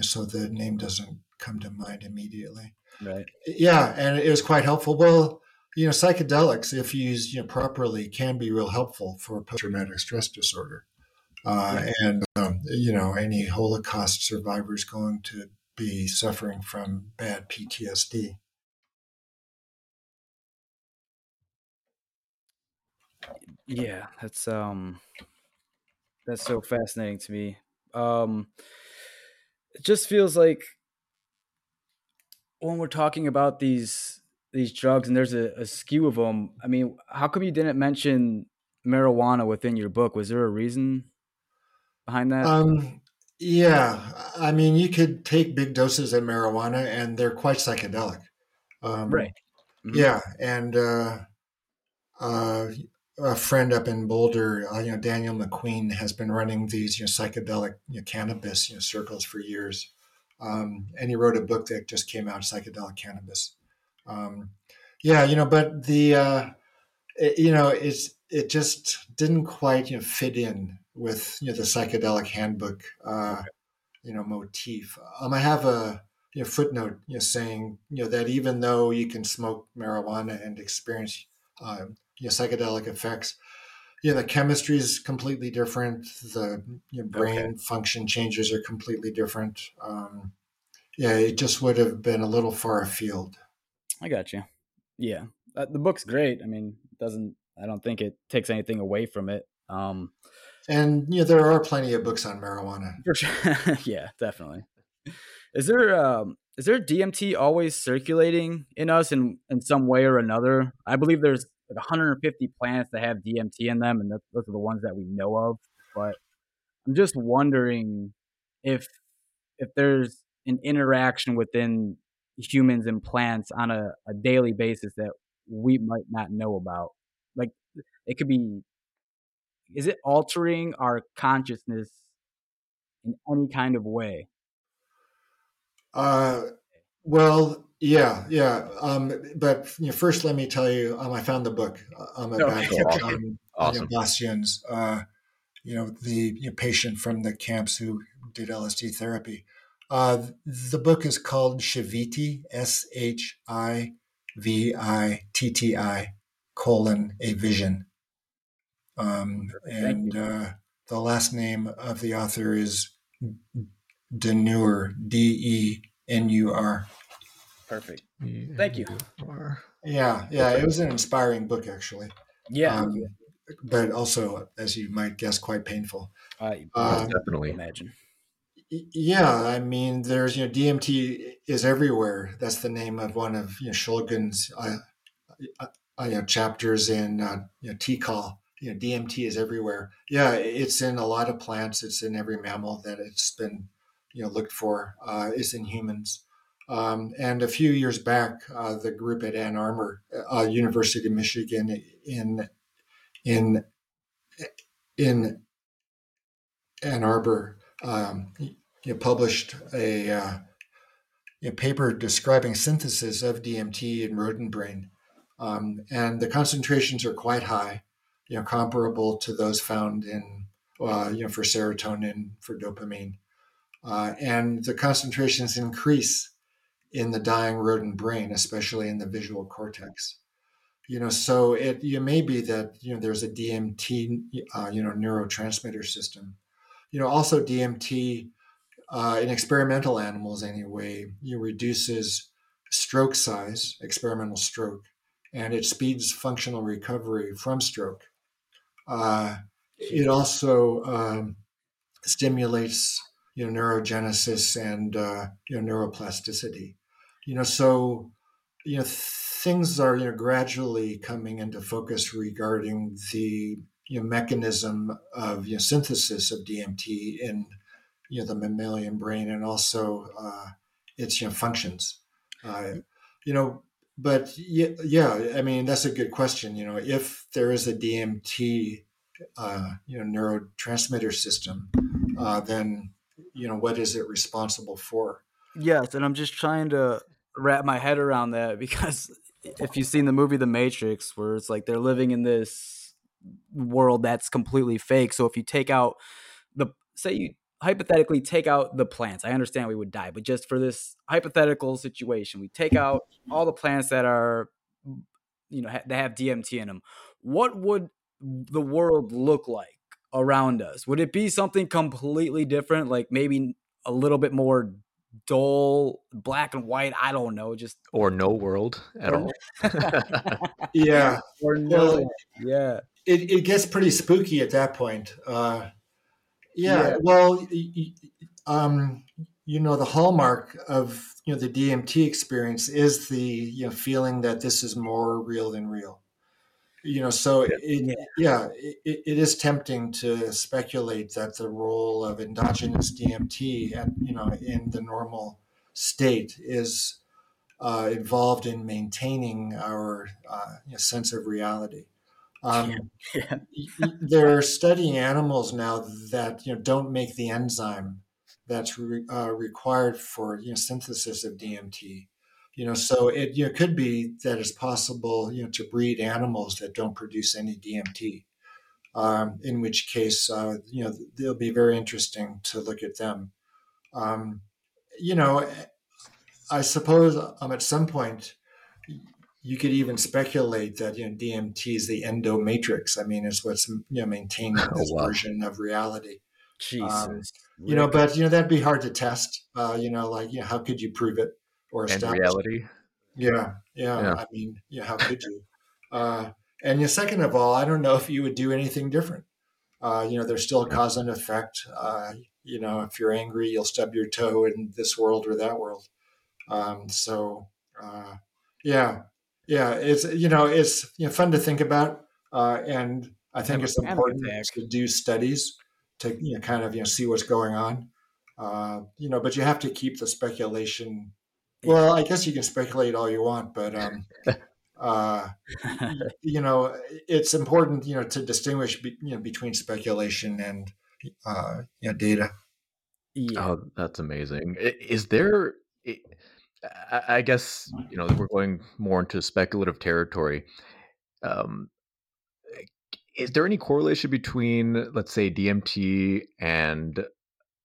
so the name doesn't come to mind immediately. Right. Yeah, and it was quite helpful. Well, you know, psychedelics, if used you know properly, can be real helpful for post-traumatic stress disorder. Uh, and um, you know, any Holocaust survivors going to be suffering from bad PTSD. Yeah, that's um, that's so fascinating to me. Um, it just feels like when we're talking about these these drugs and there's a, a skew of them, I mean, how come you didn't mention marijuana within your book? Was there a reason behind that? Um, yeah, I mean, you could take big doses of marijuana and they're quite psychedelic. Um, right. Mm-hmm. Yeah, and uh, uh, a friend up in Boulder, uh, you know, Daniel McQueen has been running these you know, psychedelic you know, cannabis you know, circles for years. Um, and he wrote a book that just came out, Psychedelic Cannabis. Um, yeah, you know, but the, uh, it, you know, it's, it just didn't quite, you know, fit in with, you know, the psychedelic handbook, uh, you know, motif. Um, I have a, you know, footnote, you know, saying, you know, that even though you can smoke marijuana and experience, um, you know, psychedelic effects, yeah, the chemistry is completely different. The you know, brain okay. function changes are completely different. Um, yeah, it just would have been a little far afield. I got you. Yeah, uh, the book's great. I mean, doesn't I don't think it takes anything away from it. Um, and you know, there are plenty of books on marijuana. For sure. yeah, definitely. Is there um, is there DMT always circulating in us in in some way or another? I believe there's like 150 plants that have DMT in them, and those are the ones that we know of. But I'm just wondering if if there's an interaction within humans and plants on a, a daily basis that we might not know about. Like it could be is it altering our consciousness in any kind of way? Uh, well, yeah, yeah. Um, but you know, first, let me tell you, um, I found the book um, about oh, um, awesome. you know, uh, you know, the you know, patient from the camps who did LSD therapy. Uh, the book is called Shiviti, S H I V I T T I, colon, a vision. Um, and uh, the last name of the author is Denur, D E N U R. Perfect. Thank you. Yeah, yeah, it was an inspiring book, actually. Yeah. Um, but also, as you might guess, quite painful. Uh, uh, definitely imagine. Yeah, I mean, there's you know DMT is everywhere. That's the name of one of you know Shulgin's uh, uh, uh, you know, chapters in uh, you know TiHKAL. You know DMT is everywhere. Yeah, it's in a lot of plants. It's in every mammal that it's been you know looked for. Uh, it's in humans. Um, and a few years back, uh, the group at Ann Arbor, uh, University of Michigan, in in in Ann Arbor, um, you published a, uh, a, paper describing synthesis of DMT in rodent brain, um, and the concentrations are quite high, you know, comparable to those found in, uh, you know, for serotonin, for dopamine, uh, and the concentrations increase in the dying rodent brain, especially in the visual cortex. You know, so it you may be that you know there's a DMT, uh, you know, neurotransmitter system. You know, also DMT uh, in experimental animals anyway, you reduces stroke size, experimental stroke, and it speeds functional recovery from stroke. Uh, it also um, stimulates you know neurogenesis and uh, you know neuroplasticity. You know, so you know things are you know gradually coming into focus regarding the you know mechanism of you know, synthesis of DMT in you know the mammalian brain and also uh, its you know functions. Uh, you know, but yeah, yeah, I mean that's a good question. You know, if there is a DMT, uh, you know, neurotransmitter system, uh, then you know what is it responsible for? Yes, and I'm just trying to wrap my head around that because if you've seen the movie The Matrix, where it's like they're living in this world that's completely fake. So if you take out the say you hypothetically take out the plants. I understand we would die, but just for this hypothetical situation, we take out all the plants that are, you know, ha- that have DMT in them. What would the world look like around us? Would it be something completely different, like maybe a little bit more dull, black and white? I don't know, just or no world at all. yeah, or no, well, yeah. It, it gets pretty spooky at that point. Uh, yeah, yeah. well, um, you know, the hallmark of you know the DMT experience is the you know feeling that this is more real than real. You know, so yeah. it yeah, it, it is tempting to speculate that the role of endogenous DMT at you know in the normal state is uh, involved in maintaining our uh, you know, sense of reality. Um, yeah. they're studying animals now that you know don't make the enzyme that's re, uh, required for you know synthesis of DMT. You know, so it you know, could be that it's possible you know to breed animals that don't produce any DMT. Um, in which case, uh, you know, they'll be very interesting to look at them. Um, you know, I suppose um, at some point you could even speculate that you know DMT is the endomatrix. I mean, it's what's you know maintaining oh, this wow. version of reality. Jesus, um, you know, but you know that'd be hard to test. Uh, you know, like you know, how could you prove it or establish reality? Yeah, yeah, yeah. I mean, yeah, how could you? Uh, and you know, second of all, I don't know if you would do anything different. Uh, you know, there's still a cause and effect. Uh, you know, if you're angry, you'll stub your toe in this world or that world. Um, so uh, yeah, yeah, it's you know it's you know, fun to think about, uh, and I think it's important to do studies to you know kind of you know see what's going on. Uh, you know, but you have to keep the speculation. Well, I guess you can speculate all you want, but um, uh, you know, it's important you know to distinguish be, you know between speculation and uh, you know data. Yeah. Oh, that's amazing. Is there? I guess you know we're going more into speculative territory. Um, is there any correlation between, let's say, DMT and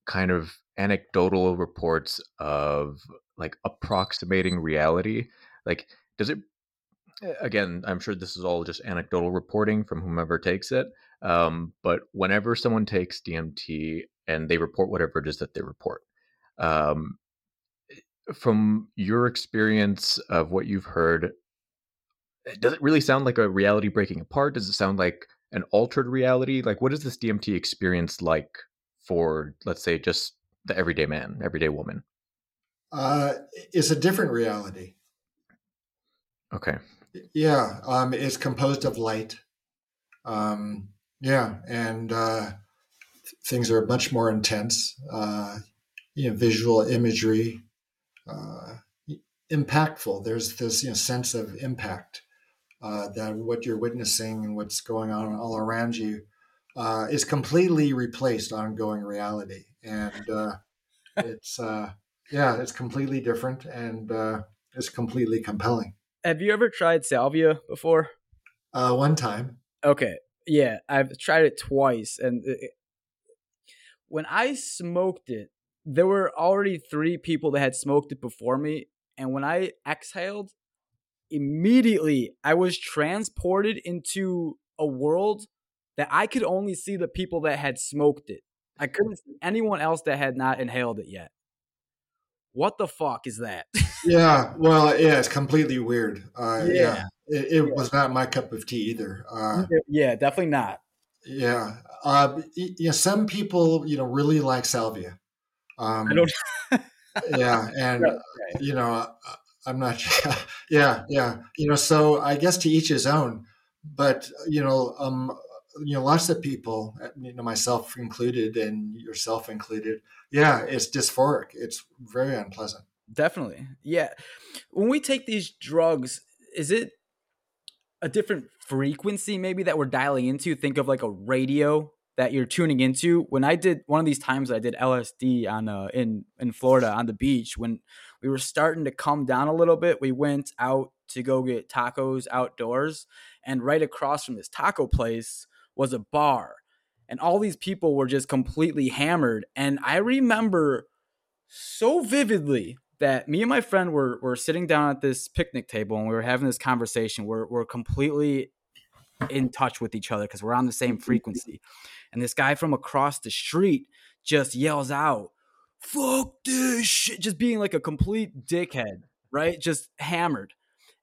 kind of anecdotal reports of like approximating reality? Like, does it? Again, I'm sure this is all just anecdotal reporting from whomever takes it. Um, but whenever someone takes DMT and they report whatever it is that they report, um, from your experience of what you've heard, does it really sound like a reality breaking apart? Does it sound like an altered reality? Like, what is this DMT experience like for, let's say, just the everyday man, everyday woman? Uh, it's a different reality. Okay. Yeah, um, it's composed of light. Um, yeah, and uh, things are much more intense. Uh, you know, visual imagery, uh, impactful. There's this you know, sense of impact uh, that what you're witnessing and what's going on all around you uh, is completely replaced ongoing reality, and uh, it's uh, yeah, it's completely different and uh, it's completely compelling. Have you ever tried salvia before? Uh, one time. Okay, yeah, I've tried it twice, and it, when I smoked it, there were already three people that had smoked it before me, and when I exhaled, immediately I was transported into a world that I could only see the people that had smoked it. I couldn't see anyone else that had not inhaled it yet. What the fuck is that? yeah, well, yeah, it's completely weird. Uh, yeah, yeah. It, it yeah. was not my cup of tea either. Uh, yeah, definitely not. Yeah, uh, yeah. Some people, you know, really like salvia. Um, I don't. yeah, and right. you know, uh, I'm not. yeah, yeah. You know, so I guess to each his own. But you know, um, you know, lots of people, uh, you know, myself included, and yourself included. Yeah, it's dysphoric. It's very unpleasant. Definitely. Yeah. When we take these drugs, is it a different frequency maybe that we're dialing into? Think of like a radio that you're tuning into. When I did one of these times I did LSD on uh in in Florida on the beach when we were starting to come down a little bit, we went out to go get tacos outdoors and right across from this taco place was a bar. And all these people were just completely hammered and I remember so vividly that me and my friend were were sitting down at this picnic table and we were having this conversation. We're we're completely in touch with each other because we're on the same mm-hmm. frequency. And this guy from across the street just yells out, fuck this shit, just being like a complete dickhead, right? Just hammered.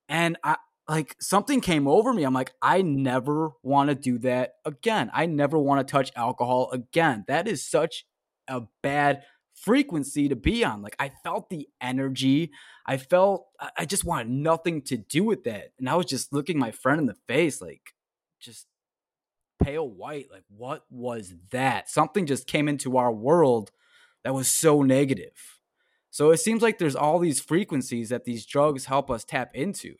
And I like something came over me. I'm like, I never want to do that again. I never want to touch alcohol again. That is such a bad frequency to be on. Like I felt the energy. I felt I just wanted nothing to do with that. And I was just looking my friend in the face, like just pale white. Like, what was that? Something just came into our world that was so negative. So it seems like there's all these frequencies that these drugs help us tap into.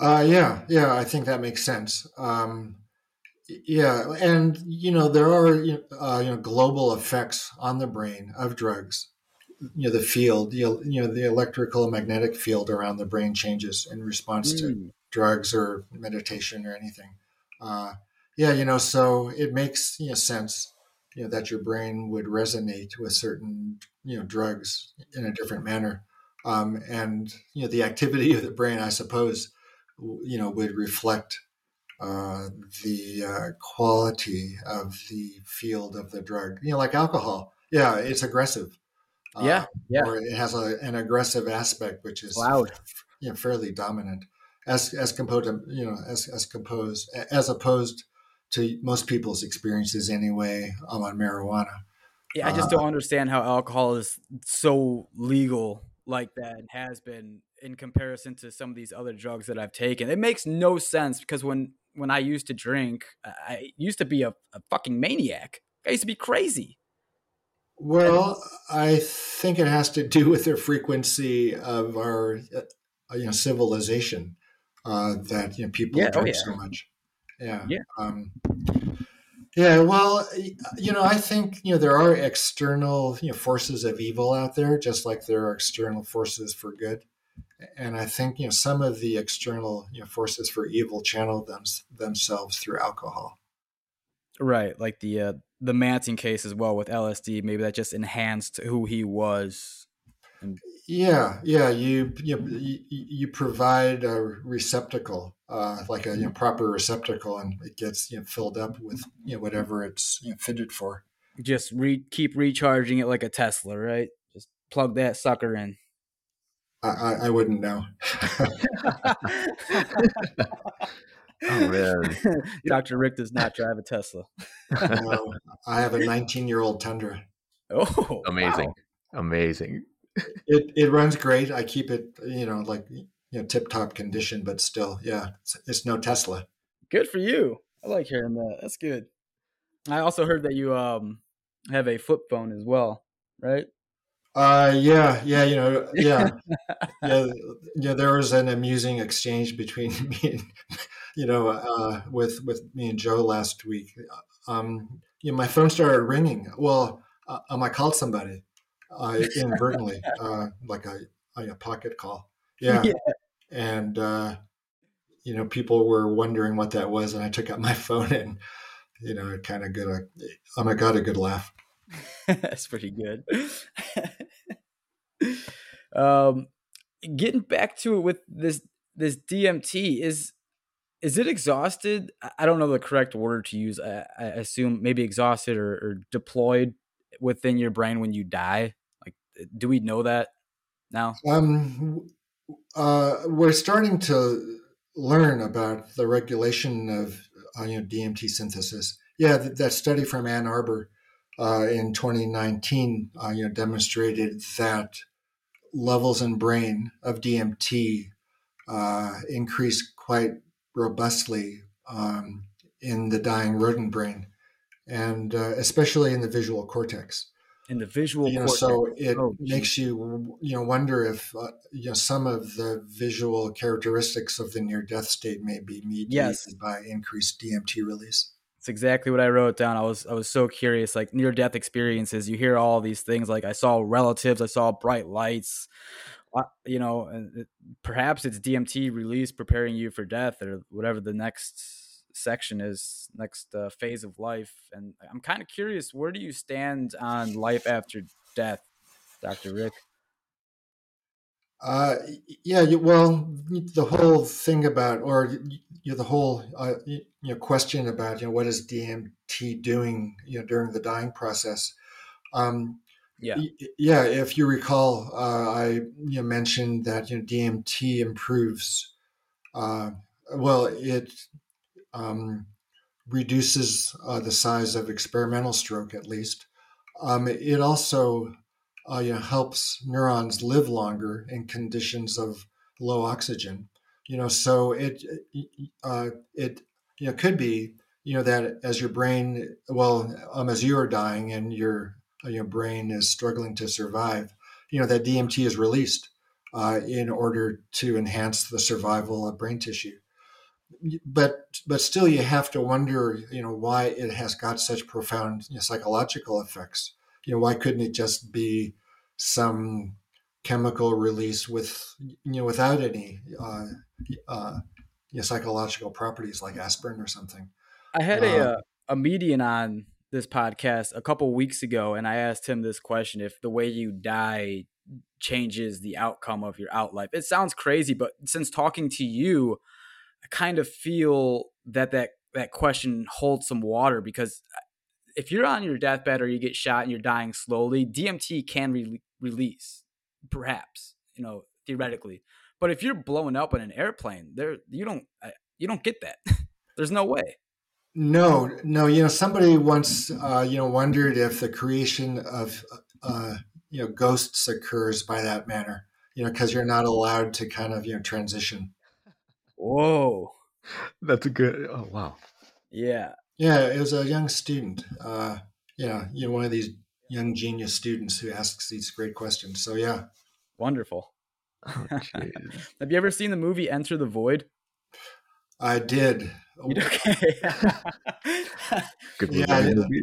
Uh, yeah, yeah, I think that makes sense. Um, yeah, and you know there are uh, you know global effects on the brain of drugs. You know the field, you know the electrical and magnetic field around the brain changes in response mm. to drugs or meditation or anything. Uh, yeah, you know, so it makes you know sense, you know, that your brain would resonate with certain you know drugs in a different manner, um, and you know the activity of the brain, I suppose, you know, would reflect uh, the uh, quality of the field of the drug. You know, like alcohol. Yeah, it's aggressive. Yeah, uh, yeah. Or it has a, an aggressive aspect, which is loud. You know, fairly dominant as as composed you know as as composed as opposed to most people's experiences anyway on marijuana Yeah, I just don't understand how alcohol is so legal like that and has been in comparison to some of these other drugs that I've taken. It makes no sense because when when I used to drink, I used to be a, a fucking maniac. I used to be crazy. Well, I think it has to do with the frequency of our uh, you know civilization uh, that you know people yeah, oh, drink oh, yeah. so much. Yeah. Yeah. Um, yeah, well, you know, I think you know there are external you know forces of evil out there, just like there are external forces for good, and I think you know some of the external you know forces for evil channel them, themselves through alcohol. Right, like the uh, the Manson case as well with LSD. Maybe that just enhanced who he was. And- yeah, yeah. You you you provide a receptacle, uh, like a you know, proper receptacle, and it gets you know, filled up with you know, whatever it's you know, fitted for. Just re- keep recharging it like a Tesla, right? Just plug that sucker in. I, I, I wouldn't know. oh man, Doctor Rick does not drive a Tesla. no, I have a 19 year old Tundra. Oh, amazing, wow. amazing it it runs great. I keep it, you know, like you know, tip top condition, but still, yeah, it's, it's, no Tesla. Good for you. I like hearing that. That's good. I also heard that you um have a flip phone as well, right? Uh, yeah, yeah, you know, yeah, yeah, yeah. There was an amusing exchange between me and, you know, uh, with with me and Joe last week. Um, you know, my phone started ringing. Well, uh, um, I called somebody, uh, inadvertently, uh, like a, a pocket call. Yeah. yeah. And, uh, you know, people were wondering what that was. And I took out my phone and, you know, kind of got a, oh, my God, a good laugh. That's pretty good. um, getting back to it with this, this DMT is, is it exhausted? I don't know the correct word to use. I, I assume maybe exhausted or, or deployed within your brain when you die Like, do we know that now? Um, uh, we're starting to learn about the regulation of uh, you know DMT synthesis. Yeah, th- that study from Ann Arbor uh, in 2019 uh, you know demonstrated that levels in brain of DMT uh, increase quite robustly um, in the dying rodent brain, and uh, especially in the visual cortex in the visual you know, so it oh, makes you you know wonder if uh, you know some of the visual characteristics of the near death state may be mediated yes. by increased DMT release. It's exactly what I wrote down. I was I was so curious like near death experiences. You hear all these things like I saw relatives, I saw bright lights. Uh, you know, perhaps it's DMT release preparing you for death or whatever the next section is next uh, phase of life and i'm kind of curious where do you stand on life after death dr rick? Uh, yeah well the whole thing about or you know, the whole uh, you know question about you know what is dmt doing you know during the dying process um, yeah. yeah if you recall uh, i you know, mentioned that you know dmt improves uh, well it um, reduces uh, the size of experimental stroke, at least. Um, it also uh, you know, helps neurons live longer in conditions of low oxygen. You know, so it uh, it you know could be you know that as your brain, well, um, as you are dying and your your brain is struggling to survive, you know that DMT is released uh, in order to enhance the survival of brain tissue but but still you have to wonder you know why it has got such profound you know, psychological effects. You know why couldn't it just be some chemical release with you know without any uh, uh, you know, psychological properties like aspirin or something? I had a um, uh, a median on this podcast a couple weeks ago and i asked him this question if the way you die changes the outcome of your out life. It sounds crazy but since talking to you I kind of feel that that that question holds some water because uh, if you're on your deathbed or you get shot and you're dying slowly, DMT can re- release, perhaps you know theoretically. But if you're blowing up in an airplane, there you don't uh, you don't get that. There's no way. No, no. You know, somebody once, uh, you know, wondered if the creation of, uh, you know, ghosts occurs by that manner. You know, because you're not allowed to kind of, you know, transition. Whoa. That's a good. Oh wow. Yeah. Yeah, it was a young student. Uh, yeah, you know, one of these young genius students who asks these great questions. So yeah, Wonderful. Oh. Have you ever seen the movie Enter the Void? I did. Okay. Good movie. Yeah, yeah. movie.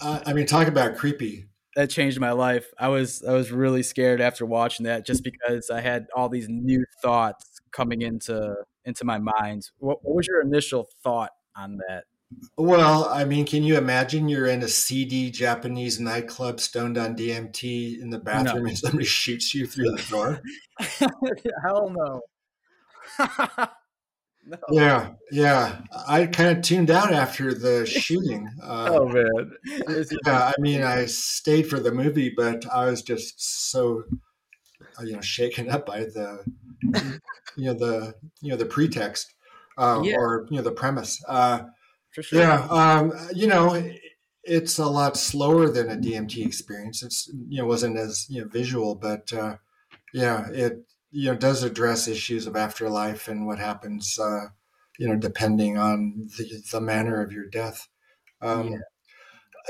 I, I mean, talk about creepy. that changed my life. I was I was really scared after watching that just because I had all these new thoughts coming into into my mind. What, what was your initial thought on that? Well, I mean, can you imagine you're in a CD Japanese nightclub, stoned on DMT in the bathroom, and somebody shoots you through the door? Hell no. no. Yeah, yeah. I kind of tuned out after the shooting. Uh, Oh man. Yeah, I mean, I stayed for the movie, but I was just so, you know, shaken up by the, you know, the, you know, the pretext, uh, Yeah. or you know, the premise. Uh, sure. yeah, um, you know, it's a lot slower than a DMT experience. It's you know wasn't as you know visual, but uh, yeah, it you know does address issues of afterlife and what happens, uh, you know, depending on the the manner of your death. Um,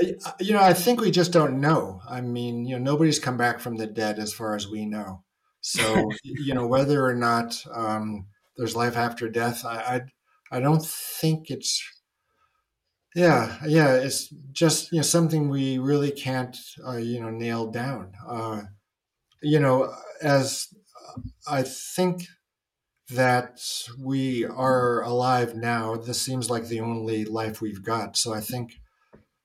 I- You know, I think we just don't know. I mean, you know, nobody's come back from the dead as far as we know. So, you know, whether or not um, there's life after death, I, I, I don't think it's. Yeah, yeah, it's just you know something we really can't uh, you know nail down. Uh, you know, as I think that we are alive now, this seems like the only life we've got. So I think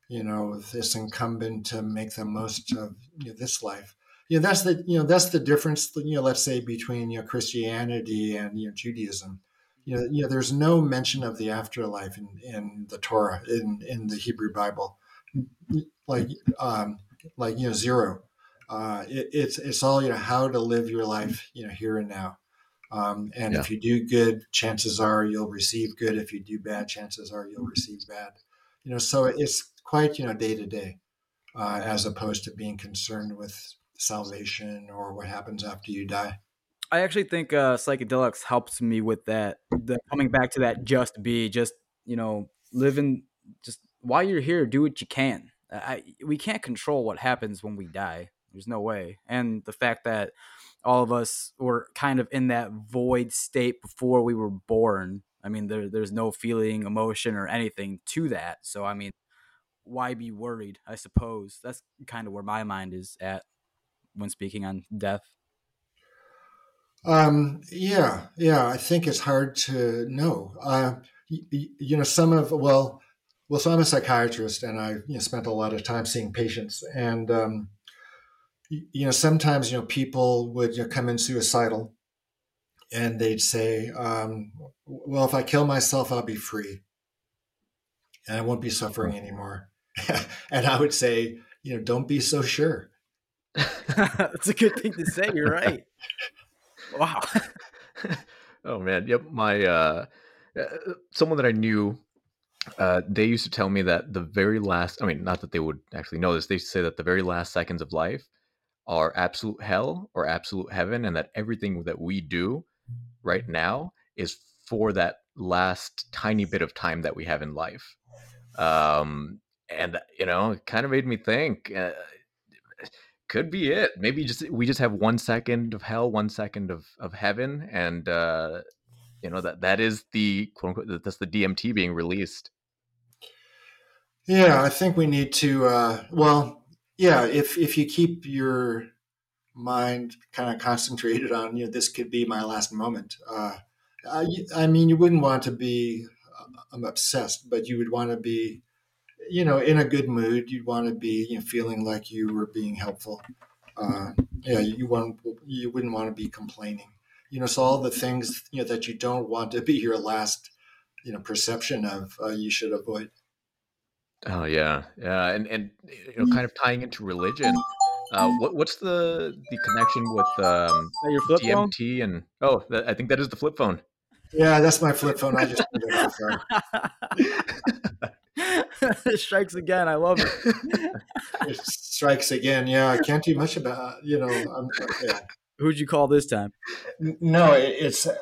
you know it's incumbent to make the most of you know, this life. You know, that's the you know that's the difference. You know, let's say between you know Christianity and you know Judaism you know, you know, there's no mention of the afterlife in, in the Torah, in, in the Hebrew Bible, like, um, like, you know, zero. Uh, it, it's, it's all, you know, how to live your life, you know, here and now. Um, and if you do good, chances are you'll receive good. If you do bad, chances are you'll receive bad. You know, so it's quite, you know, day to day, uh, as opposed to being concerned with salvation or what happens after you die. I actually think uh, psychedelics helps me with that. The coming back to that, just be, just you know, living. Just while you're here, do what you can. I, we can't control what happens when we die. There's no way. And the fact that all of us were kind of in that void state before we were born. I mean, there, there's no feeling, emotion, or anything to that. So, I mean, why be worried? I suppose that's kind of where my mind is at when speaking on death. Um, yeah, yeah. I think it's hard to know. Uh, you, you know, some of well, well. So I'm a psychiatrist, and I you know, spent a lot of time seeing patients, and um, you, know, sometimes you know people would you know, come in suicidal, and they'd say, um, "Well, if I kill myself, I'll be free, and I won't be suffering anymore." and I would say, you know, don't be so sure. That's a good thing to say. You're right. Wow. oh man, yep. My uh, uh, someone that I knew, uh, they used to tell me that the very last. I mean, not that they would actually know this. They say that the very last seconds of life are absolute hell or absolute heaven, and that everything that we do right now is for that last tiny bit of time that we have in life. Um, and you know, it kind of made me think. Uh, could be it. Maybe just we just have one second of hell, one second of of heaven, and uh, you know that that is the quote unquote that's the DMT being released. Yeah, I think we need to. Uh, well, yeah, if if you keep your mind kind of concentrated on, you know, this could be my last moment. Uh, I, I mean, you wouldn't want to be. I'm obsessed, but you would want to be, you know, in a good mood. You'd want to be, you know, feeling like you were being helpful. Uh, yeah, you want you wouldn't want to be complaining. You know, so all the things you know that you don't want to be your last, you know, perception of, uh, you should avoid. Oh yeah, yeah, and and you know, kind of tying into religion. Uh, what what's the the connection with um, your flip phone? DMT and oh, that, I think that is the flip phone. Yeah, that's my flip phone. I just turned it off. strikes again. I love it. it strikes again. Yeah, I can't do much about. You know, I'm, yeah. Who'd you call this time? No, it, it's uh,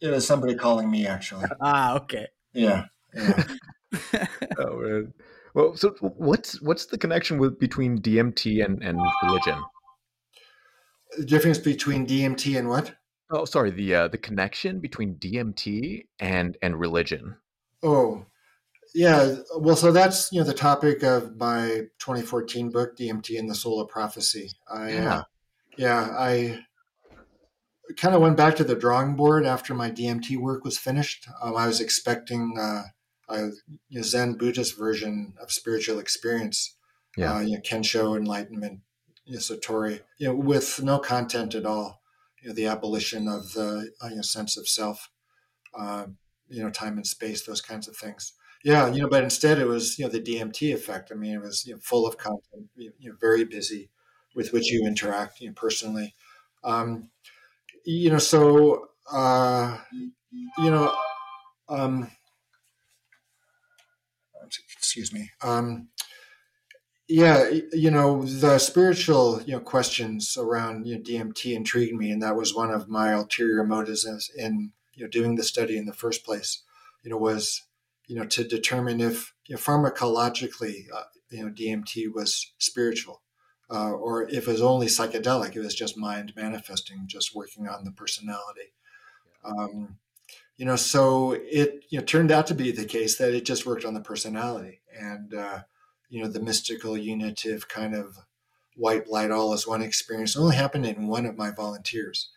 it was somebody calling me actually. Ah, okay. Yeah. yeah. oh man. Well, so what's what's the connection with between DMT and and religion? The difference between DMT and what? Oh, sorry. The uh, the connection between DMT and and religion. Oh, yeah. Well, so that's you know the topic of my 2014 book, DMT and the Soul of Prophecy. I, yeah. Uh, yeah, I kind of went back to the drawing board after my DMT work was finished. Um, I was expecting uh, a you know, Zen Buddhist version of spiritual experience, yeah. uh, you know, Kensho, enlightenment, you know, Satori, you know, with no content at all. You know, the abolition of the uh, you know, sense of self, uh, you know, time and space, those kinds of things. Yeah, you know, but instead it was you know the DMT effect. I mean, it was you know, full of content, you know, very busy, with which you interact you know, personally. Um, you know, so uh, you know, um, excuse me. Um, yeah, you know, the spiritual you know questions around you know, DMT intrigued me, and that was one of my ulterior motives in you know doing the study in the first place. You know, was you know to determine if you know, pharmacologically uh, you know DMT was spiritual uh, or if it was only psychedelic, it was just mind manifesting, just working on the personality. Um, you know, so it you know turned out to be the case that it just worked on the personality, and uh, you know the mystical unitive kind of white light all as one experience only happened in one of my volunteers,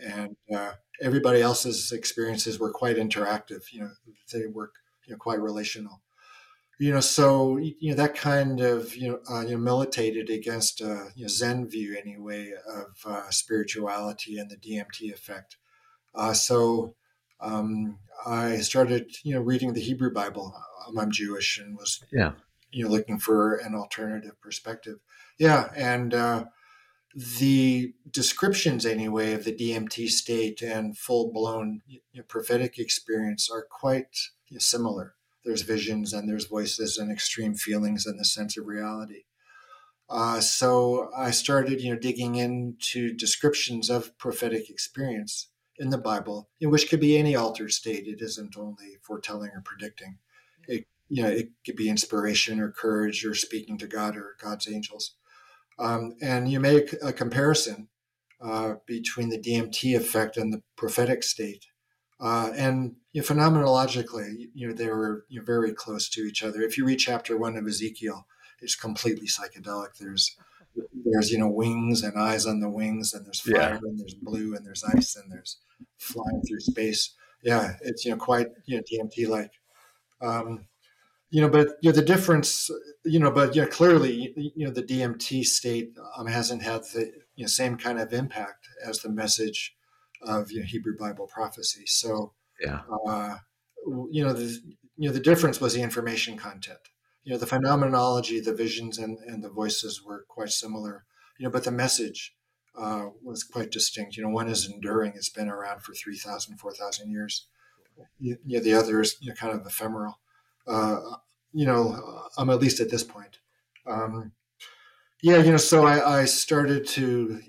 and uh, everybody else's experiences were quite interactive. You know, they were you know quite relational you know, so you know that kind of you know uh, you know militated against uh, you know Zen view anyway of uh, spirituality and the DMT effect. Uh, so um, I started you know reading the Hebrew Bible. Um, I'm Jewish and was yeah you know looking for an alternative perspective. Yeah, and uh, the descriptions anyway of the DMT state and full blown you know, prophetic experience are quite similar there's visions and there's voices and extreme feelings and the sense of reality. Uh, so I started, you know, digging into descriptions of prophetic experience in the Bible, in which could be any altered state. It isn't only foretelling or predicting. It, you know, it could be inspiration or courage or speaking to God or God's angels. Um, and you make a comparison uh, between the DMT effect and the prophetic state. Uh, and you know, phenomenologically, you know, they were you know, very close to each other. If you read chapter one of Ezekiel, it's completely psychedelic. There's there's you know wings and eyes on the wings, and there's fire, yeah. and there's blue, and there's ice, and there's flying through space. Yeah, it's you know quite you know DMT like. Um, you know, but you know the difference. You know, but yeah, clearly, you know, the DMT state um, hasn't had the you know, same kind of impact as the message of you know, Hebrew Bible prophecy. So yeah. Uh, you know, the, you know, the difference was the information content. You know, the phenomenology, the visions, and, and the voices were quite similar. You know, but the message uh, was quite distinct. You know, one is enduring; it's been around for 3,000, 4,000 years. You, you know, the other is you know, kind of ephemeral. Uh, you know, I'm at least at this point. Um, yeah, you know, so I, I started to,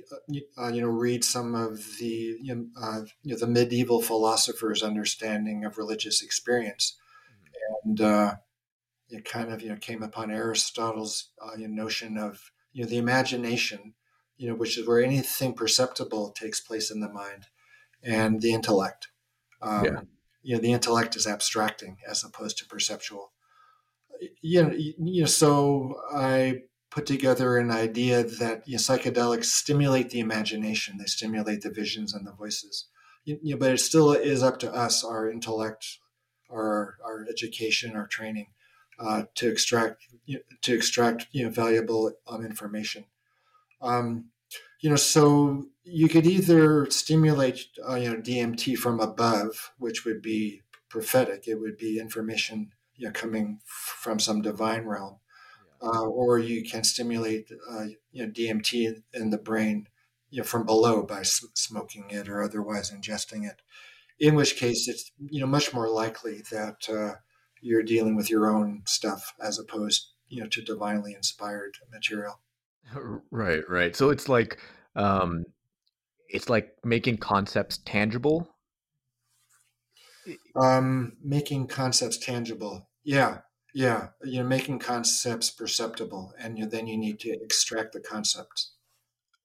uh, you know, read some of the, you know, uh, you know, the medieval philosophers' understanding of religious experience, mm-hmm. and uh, it kind of, you know, came upon Aristotle's uh, you know, notion of, you know, the imagination, you know, which is where anything perceptible takes place in the mind, and the intellect. Um, yeah. You know, the intellect is abstracting as opposed to perceptual. You know, you know, so I put together an idea that you know, psychedelics stimulate the imagination, they stimulate the visions and the voices. You, you know, but it still is up to us, our intellect, our our education, our training, uh, to extract you know, to extract you know valuable um, information. Um, you know, so you could either stimulate uh, you know DMT from above, which would be prophetic. It would be information you know coming from some divine realm uh, or you can stimulate uh, you know, DMT in the brain you know, from below by smoking it or otherwise ingesting it. in which case it's you know much more likely that uh, you're dealing with your own stuff as opposed you know to divinely inspired material. Right, right. So it's like um, it's like making concepts tangible. Um, making concepts tangible. Yeah, yeah. You're making concepts perceptible, and you, then you need to extract the concepts.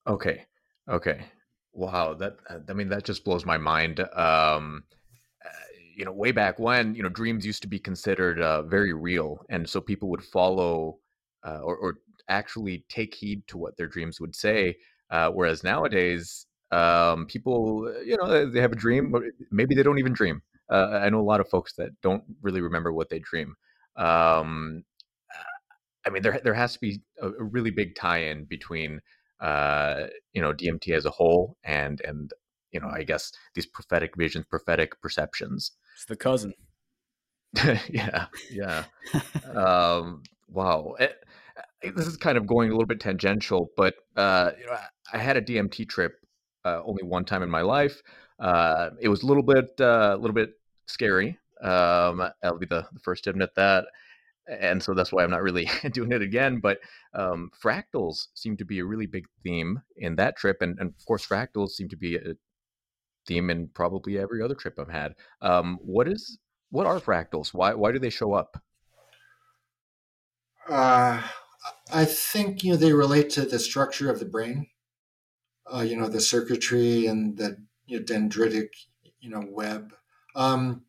Okay. Okay. Wow. That uh, I mean that just blows my mind. Um, uh, you know, way back when, you know, dreams used to be considered uh, very real, and so people would follow uh, or, or actually take heed to what their dreams would say. Uh, whereas nowadays, um, people, you know, they have a dream, maybe they don't even dream. Uh, I know a lot of folks that don't really remember what they dream. Um, I mean, there there has to be a, a really big tie-in between uh, you know DMT as a whole and and you know I guess these prophetic visions, prophetic perceptions. It's the cousin. yeah, yeah. um, wow. It, eh, this is kind of going a little bit tangential, but uh, you know, I had a DMT trip uh, only one time in my life. Uh, it was a little bit, uh, a little bit scary. Um, I'll be the, the first to admit that and so that's why I'm not really doing it again. But um, fractals seem to be a really big theme in that trip, and, and of course, fractals seem to be a theme in probably every other trip I've had. Um, what is what are fractals? Why why do they show up? Uh, I think you know they relate to the structure of the brain. Uh, you know the circuitry and the you know, dendritic you know web. Um,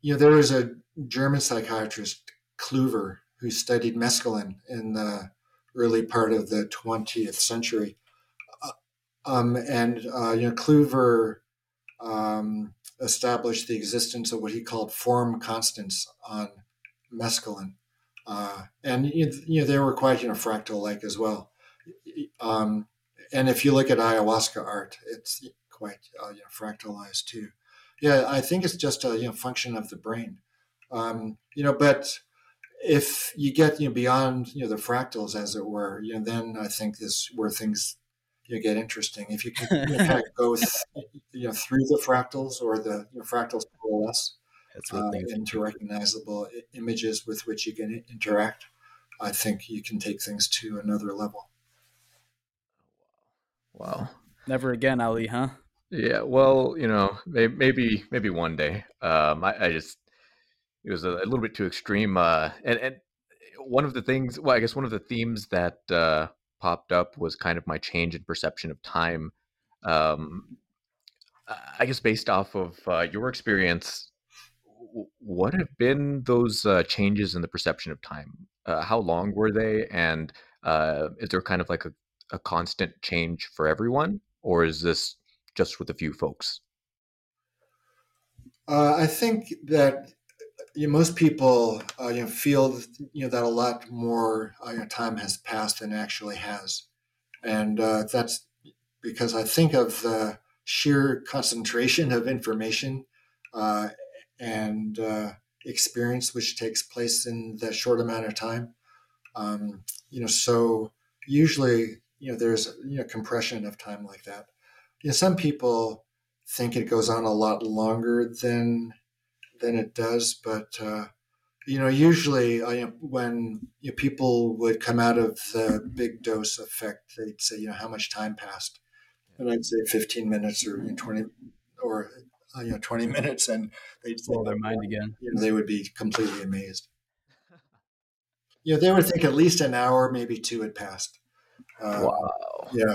you know there was a German psychiatrist Kluver, who studied mescaline in the early part of the 20th century. Uh, um, and, uh, you know, Kluver um, established the existence of what he called form constants on mescaline. Uh, and, you know, they were quite, you know, fractal-like as well. Um, and if you look at ayahuasca art, it's quite uh, you know, fractalized too. Yeah, I think it's just a you know function of the brain. Um, you know, but if you get you know beyond you know the fractals as it were you know then i think this where things you know, get interesting. If you can you know, kind of go th- you know through the fractals or the you know, fractals coalesce uh, into recognizable images with which you can interact i think you can take things to another level. Wow. Never again ali huh yeah well you know maybe maybe one day um i, I just it was a, a little bit too extreme. Uh, and and one of the things, well, I guess one of the themes that uh, popped up was kind of my change in perception of time. Um, I guess based off of uh, your experience, what have been those uh, changes in the perception of time? Uh, how long were they, and uh, is there kind of like a, a constant change for everyone, or is this just with a few folks? Uh, I think that you know, most people uh, you know feel you know that a lot more uh, time has passed than actually has, and uh, that's because I think of the sheer concentration of information uh, and uh, experience which takes place in that short amount of time. Um, you know, so usually you know there's you know compression of time like that. You know, some people think it goes on a lot longer than than it does. But uh, you know, usually uh, when you know, people would come out of the big dose effect, they'd say, you know, how much time passed, and I'd say 15 minutes or you know, 20 or uh, you know 20 minutes, and they'd blow their mind again. You know, they would be completely amazed. You know, they would think at least an hour, maybe two had passed. Um, wow. Yeah.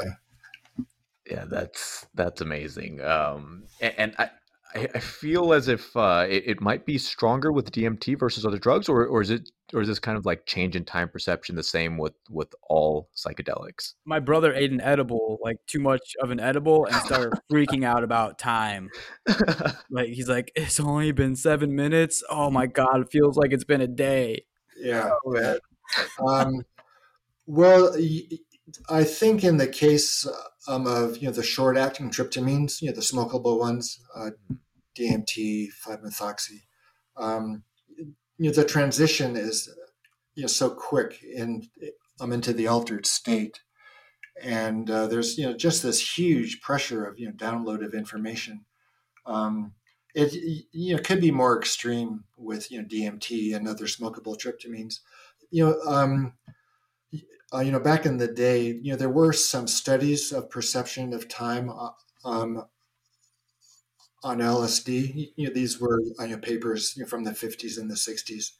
Yeah, that's that's amazing. Um, and, and I, I, I feel as if uh, it, it, might be stronger with DMT versus other drugs, or or is it or is this kind of like change in time perception the same with with all psychedelics? My brother ate an edible, like too much of an edible, and started freaking out about time. like he's like, "It's only been seven minutes. Oh my god, it feels like it's been a day." Yeah. Oh, um, well, I think in the case um, of you know the short acting tryptamines, you know the smokable ones, uh, DMT, 5-methoxy. Um, you know, the transition is you know so quick in I'm into the altered state, and uh, there's you know just this huge pressure of you know download of information. Um, it you know could be more extreme with you know DMT and other smokable tryptamines. You know, um, uh, you know, back in the day, you know, there were some studies of perception of time uh, um, on LSD. You know, these were you know, papers you know, from the 50s and the 60s,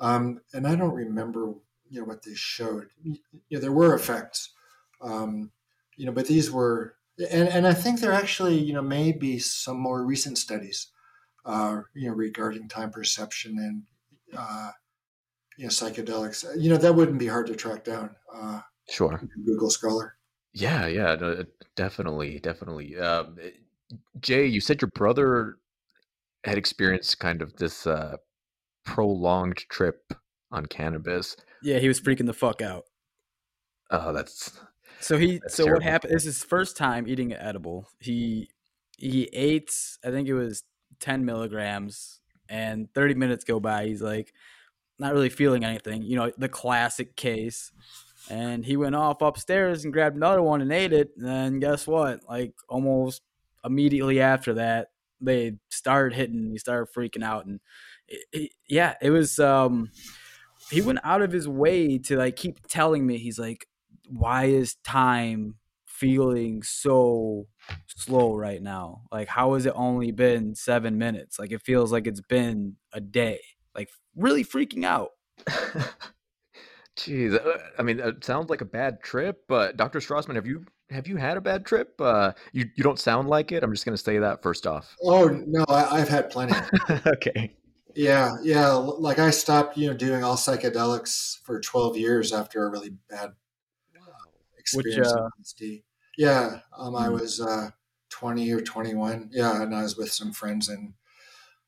um, and I don't remember you know what they showed. You know, there were effects, um, you know, but these were and, and I think there actually, you know, may be some more recent studies, uh, you know, regarding time perception and, uh, you know, psychedelics. You know, that wouldn't be hard to track down. Uh, sure. Google Scholar. Yeah, yeah, no, definitely, definitely. Um, Jay, you said your brother had experienced kind of this uh, prolonged trip on cannabis. Yeah, he was freaking the fuck out. Oh, that's so he That's so terrible. what happened this is his first time eating an edible. He he ate I think it was 10 milligrams and 30 minutes go by. He's like not really feeling anything, you know, the classic case. And he went off upstairs and grabbed another one and ate it. And guess what? Like almost immediately after that, they started hitting. He started freaking out, and it, it, yeah, it was. um He went out of his way to like keep telling me. He's like, why is time feeling so slow right now? Like, how has it only been seven minutes? Like, it feels like it's been a day. Like, really freaking out. Jeez, uh, I mean, it sounds like a bad trip. But Dr. Strassman, have you have you had a bad trip? Uh, you you don't sound like it. I'm just going to say that first off. Oh no, I, have had plenty. okay. Yeah, yeah. Like I stopped, you know, doing all psychedelics for 12 years after a really bad experience Which, uh, Yeah, um, I hmm. was uh, 20 or 21. Yeah, and I was with some friends, and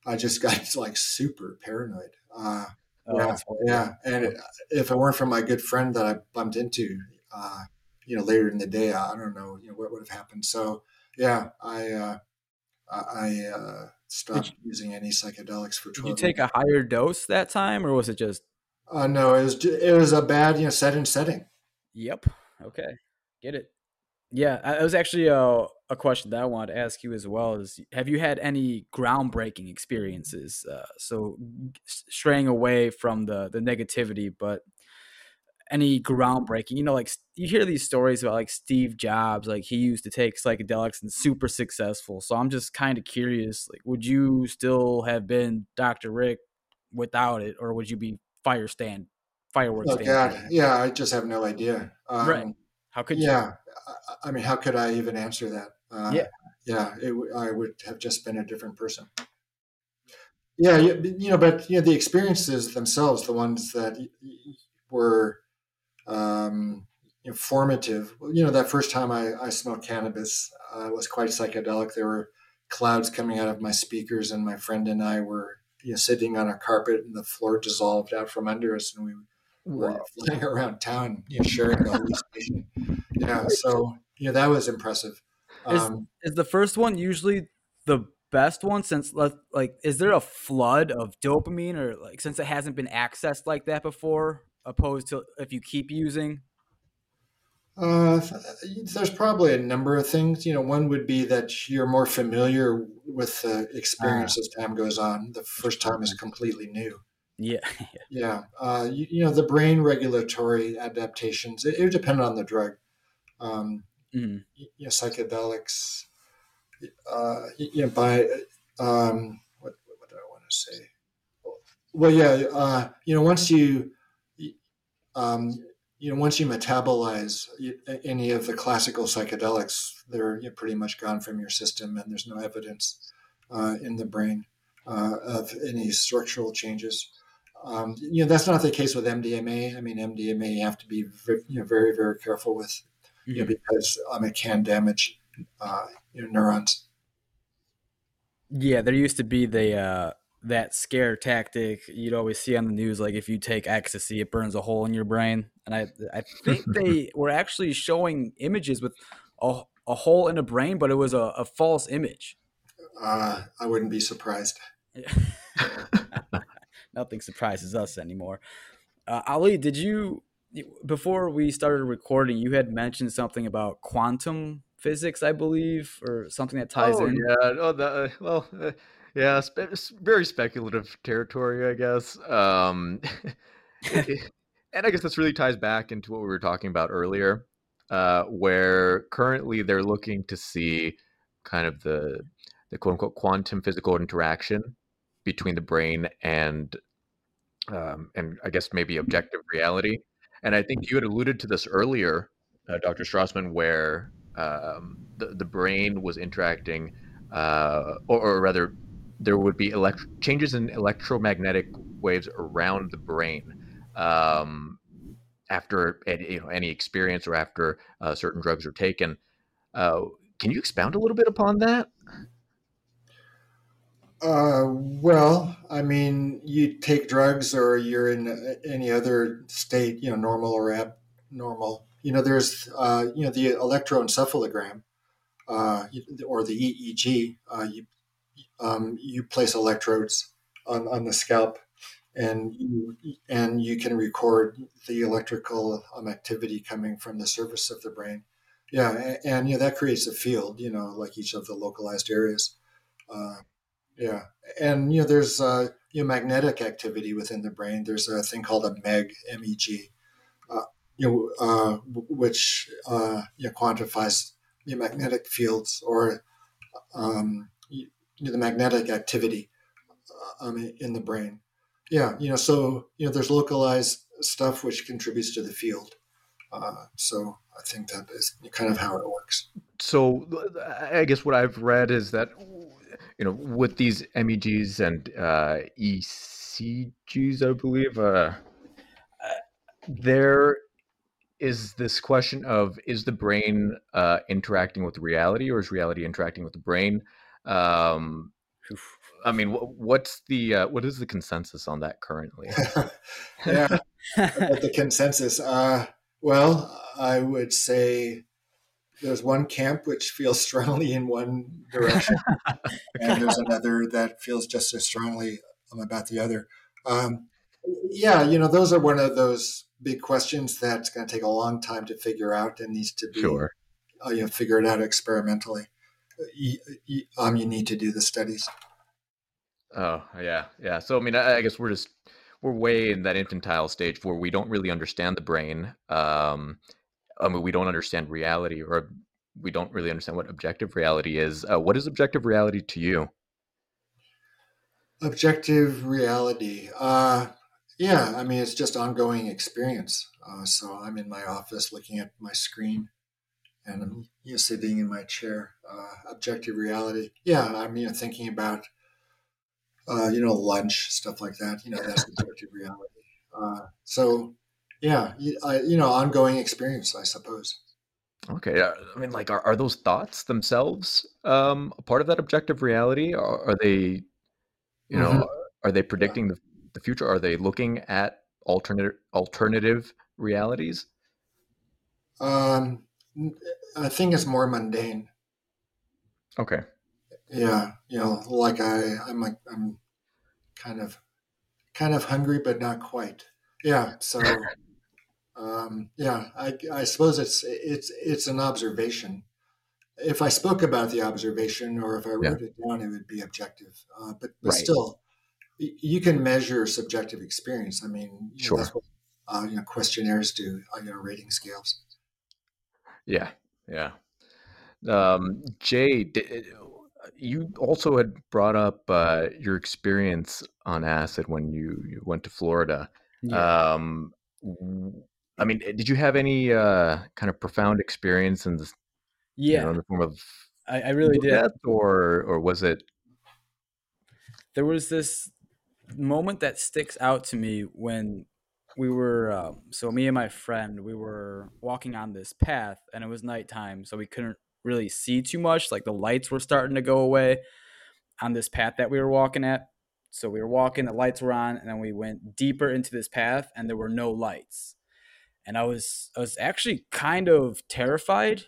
I just got like super paranoid. Uh, oh, yeah, yeah. And it, if it weren't for my good friend that I bumped into, uh, you know, later in the day, I don't know, you know, what would have happened. So, yeah, I uh, I uh, stopped you, using any psychedelics for 12 Did you take a higher dose that time, or was it just? Uh, no, it was it was a bad you know set and setting. Yep. Okay, get it. Yeah, it was actually a, a question that I wanted to ask you as well. Is have you had any groundbreaking experiences? Uh, so straying away from the the negativity, but any groundbreaking. You know, like you hear these stories about like Steve Jobs, like he used to take psychedelics and super successful. So I'm just kind of curious, like, would you still have been Dr. Rick without it, or would you be fire stand fireworks. Oh God, yeah, I just have no idea. Um, right? How could you? I mean, how could I even answer that? Uh, yeah, yeah, it, I would have just been a different person. Yeah, you know, but you know, the experiences themselves, the ones that were um, informative. You know, that first time I, I smoked cannabis uh, was quite psychedelic. There were clouds coming out of my speakers, and my friend and I were you know, sitting on a carpet, and the floor dissolved out from under us, and we were flying around town, you know, sharing the hallucination. Yeah, so yeah, that was impressive. Um, is, is the first one usually the best one since like is there a flood of dopamine or like since it hasn't been accessed like that before opposed to if you keep using uh, there's probably a number of things. You know, one would be that you're more familiar with the experience uh, as time goes on. The first time is completely new. Yeah. yeah. Uh, you, you, know, the brain regulatory adaptations, it, it depend on the drug. Um, mm-hmm. you, know, psychedelics, uh, you know, by, um, what, what do I want to say? Well, yeah, uh, you know, once you, um, you know, once you metabolize any of the classical psychedelics, they're you know, pretty much gone from your system, and there's no evidence uh, in the brain uh, of any structural changes. Um, you know, that's not the case with MDMA. I mean, MDMA you have to be you know, very, very careful with, you know, mm-hmm. because um, it can damage uh, you know, neurons. Yeah, there used to be the uh, that scare tactic you'd always see on the news, like if you take ecstasy, it burns a hole in your brain. And I, I think they were actually showing images with a, a hole in a brain, but it was a, a false image. Uh, I wouldn't be surprised. Nothing surprises us anymore. Uh, Ali, did you before we started recording? You had mentioned something about quantum physics, I believe, or something that ties oh, in. Yeah. Oh, the, uh, well, uh, yeah, spe- very speculative territory, I guess. Um, and I guess this really ties back into what we were talking about earlier, uh, where currently they're looking to see kind of the the quote unquote quantum physical interaction between the brain and um, and I guess maybe objective reality. And I think you had alluded to this earlier, uh, Dr. Strassman, where um, the the brain was interacting, uh, or, or, rather, there would be elect- changes in electromagnetic waves around the brain um, after any, you know, any experience or after uh, certain drugs are taken. Uh, can you expound a little bit upon that? Uh, well, I mean, you take drugs or you're in any other state, you know, normal or abnormal. You know, there's, uh, you know, the electroencephalogram uh, or the EEG. Uh, you um, you place electrodes on, on the scalp, and you and you can record the electrical um, activity coming from the surface of the brain. Yeah, and, and you know that creates a field. You know, like each of the localized areas. Uh, yeah, and you know, there's uh, you know magnetic activity within the brain. There's a thing called a MEG, M-E-G, uh, you know, uh, which uh, you know, quantifies the magnetic fields or um, you know, the magnetic activity uh, um, in the brain. Yeah, you know, so you know, there's localized stuff which contributes to the field. Uh, so I think that is kind of how it works. So I guess what I've read is that you know, with these MEGs and uh, ECGs, I believe, uh, there is this question of is the brain uh, interacting with reality or is reality interacting with the brain? Um, I mean, what's the uh, what is the consensus on that currently? yeah, the consensus. Uh, well, I would say there's one camp which feels strongly in one direction, and there's another that feels just as strongly about the other. Um, yeah, you know, those are one of those big questions that's going to take a long time to figure out and needs to be sure. uh, you know figured out experimentally. You, you, um, you need to do the studies. Oh yeah, yeah. So I mean, I, I, guess we're just we're way in that infantile stage where we don't really understand the brain. Um, I mean, we don't understand reality, or we don't really understand what objective reality is. Uh, what is objective reality to you? Objective reality. Uh, yeah, I mean, it's just ongoing experience. Uh, so I'm in my office looking at my screen and I'm you know, sitting in my chair. Uh, objective reality. Yeah, I'm you know, thinking about, uh, you know, lunch, stuff like that. You know, that's objective reality. Uh, so, yeah, you, I, you know, ongoing experience, I suppose. Okay, uh, I mean, like, are, are those thoughts themselves um, a part of that objective reality? Or are they, you know, mm-hmm. are they predicting yeah. the the future? Are they looking at alternate alternative realities? Um, I think it's more mundane. Okay. Yeah, you know, like I, I'm like I'm kind of kind of hungry, but not quite. Yeah. So, um, yeah, I, I suppose it's it's it's an observation. If I spoke about the observation, or if I wrote yeah. it down, it would be objective. Uh, but but right. still, you can measure subjective experience. I mean, sure. Know, that's what uh, you know questionnaires do, uh, you know, rating scales. Yeah, yeah. Um, Jay, you also had brought up uh, your experience on acid when you, you went to Florida. Yeah. Um, I mean, did you have any uh, kind of profound experience in this? Yeah, you know, in the form of I, I really did. Or or was it? There was this moment that sticks out to me when we were uh, so me and my friend we were walking on this path and it was nighttime so we couldn't really see too much like the lights were starting to go away on this path that we were walking at so we were walking the lights were on and then we went deeper into this path and there were no lights and i was i was actually kind of terrified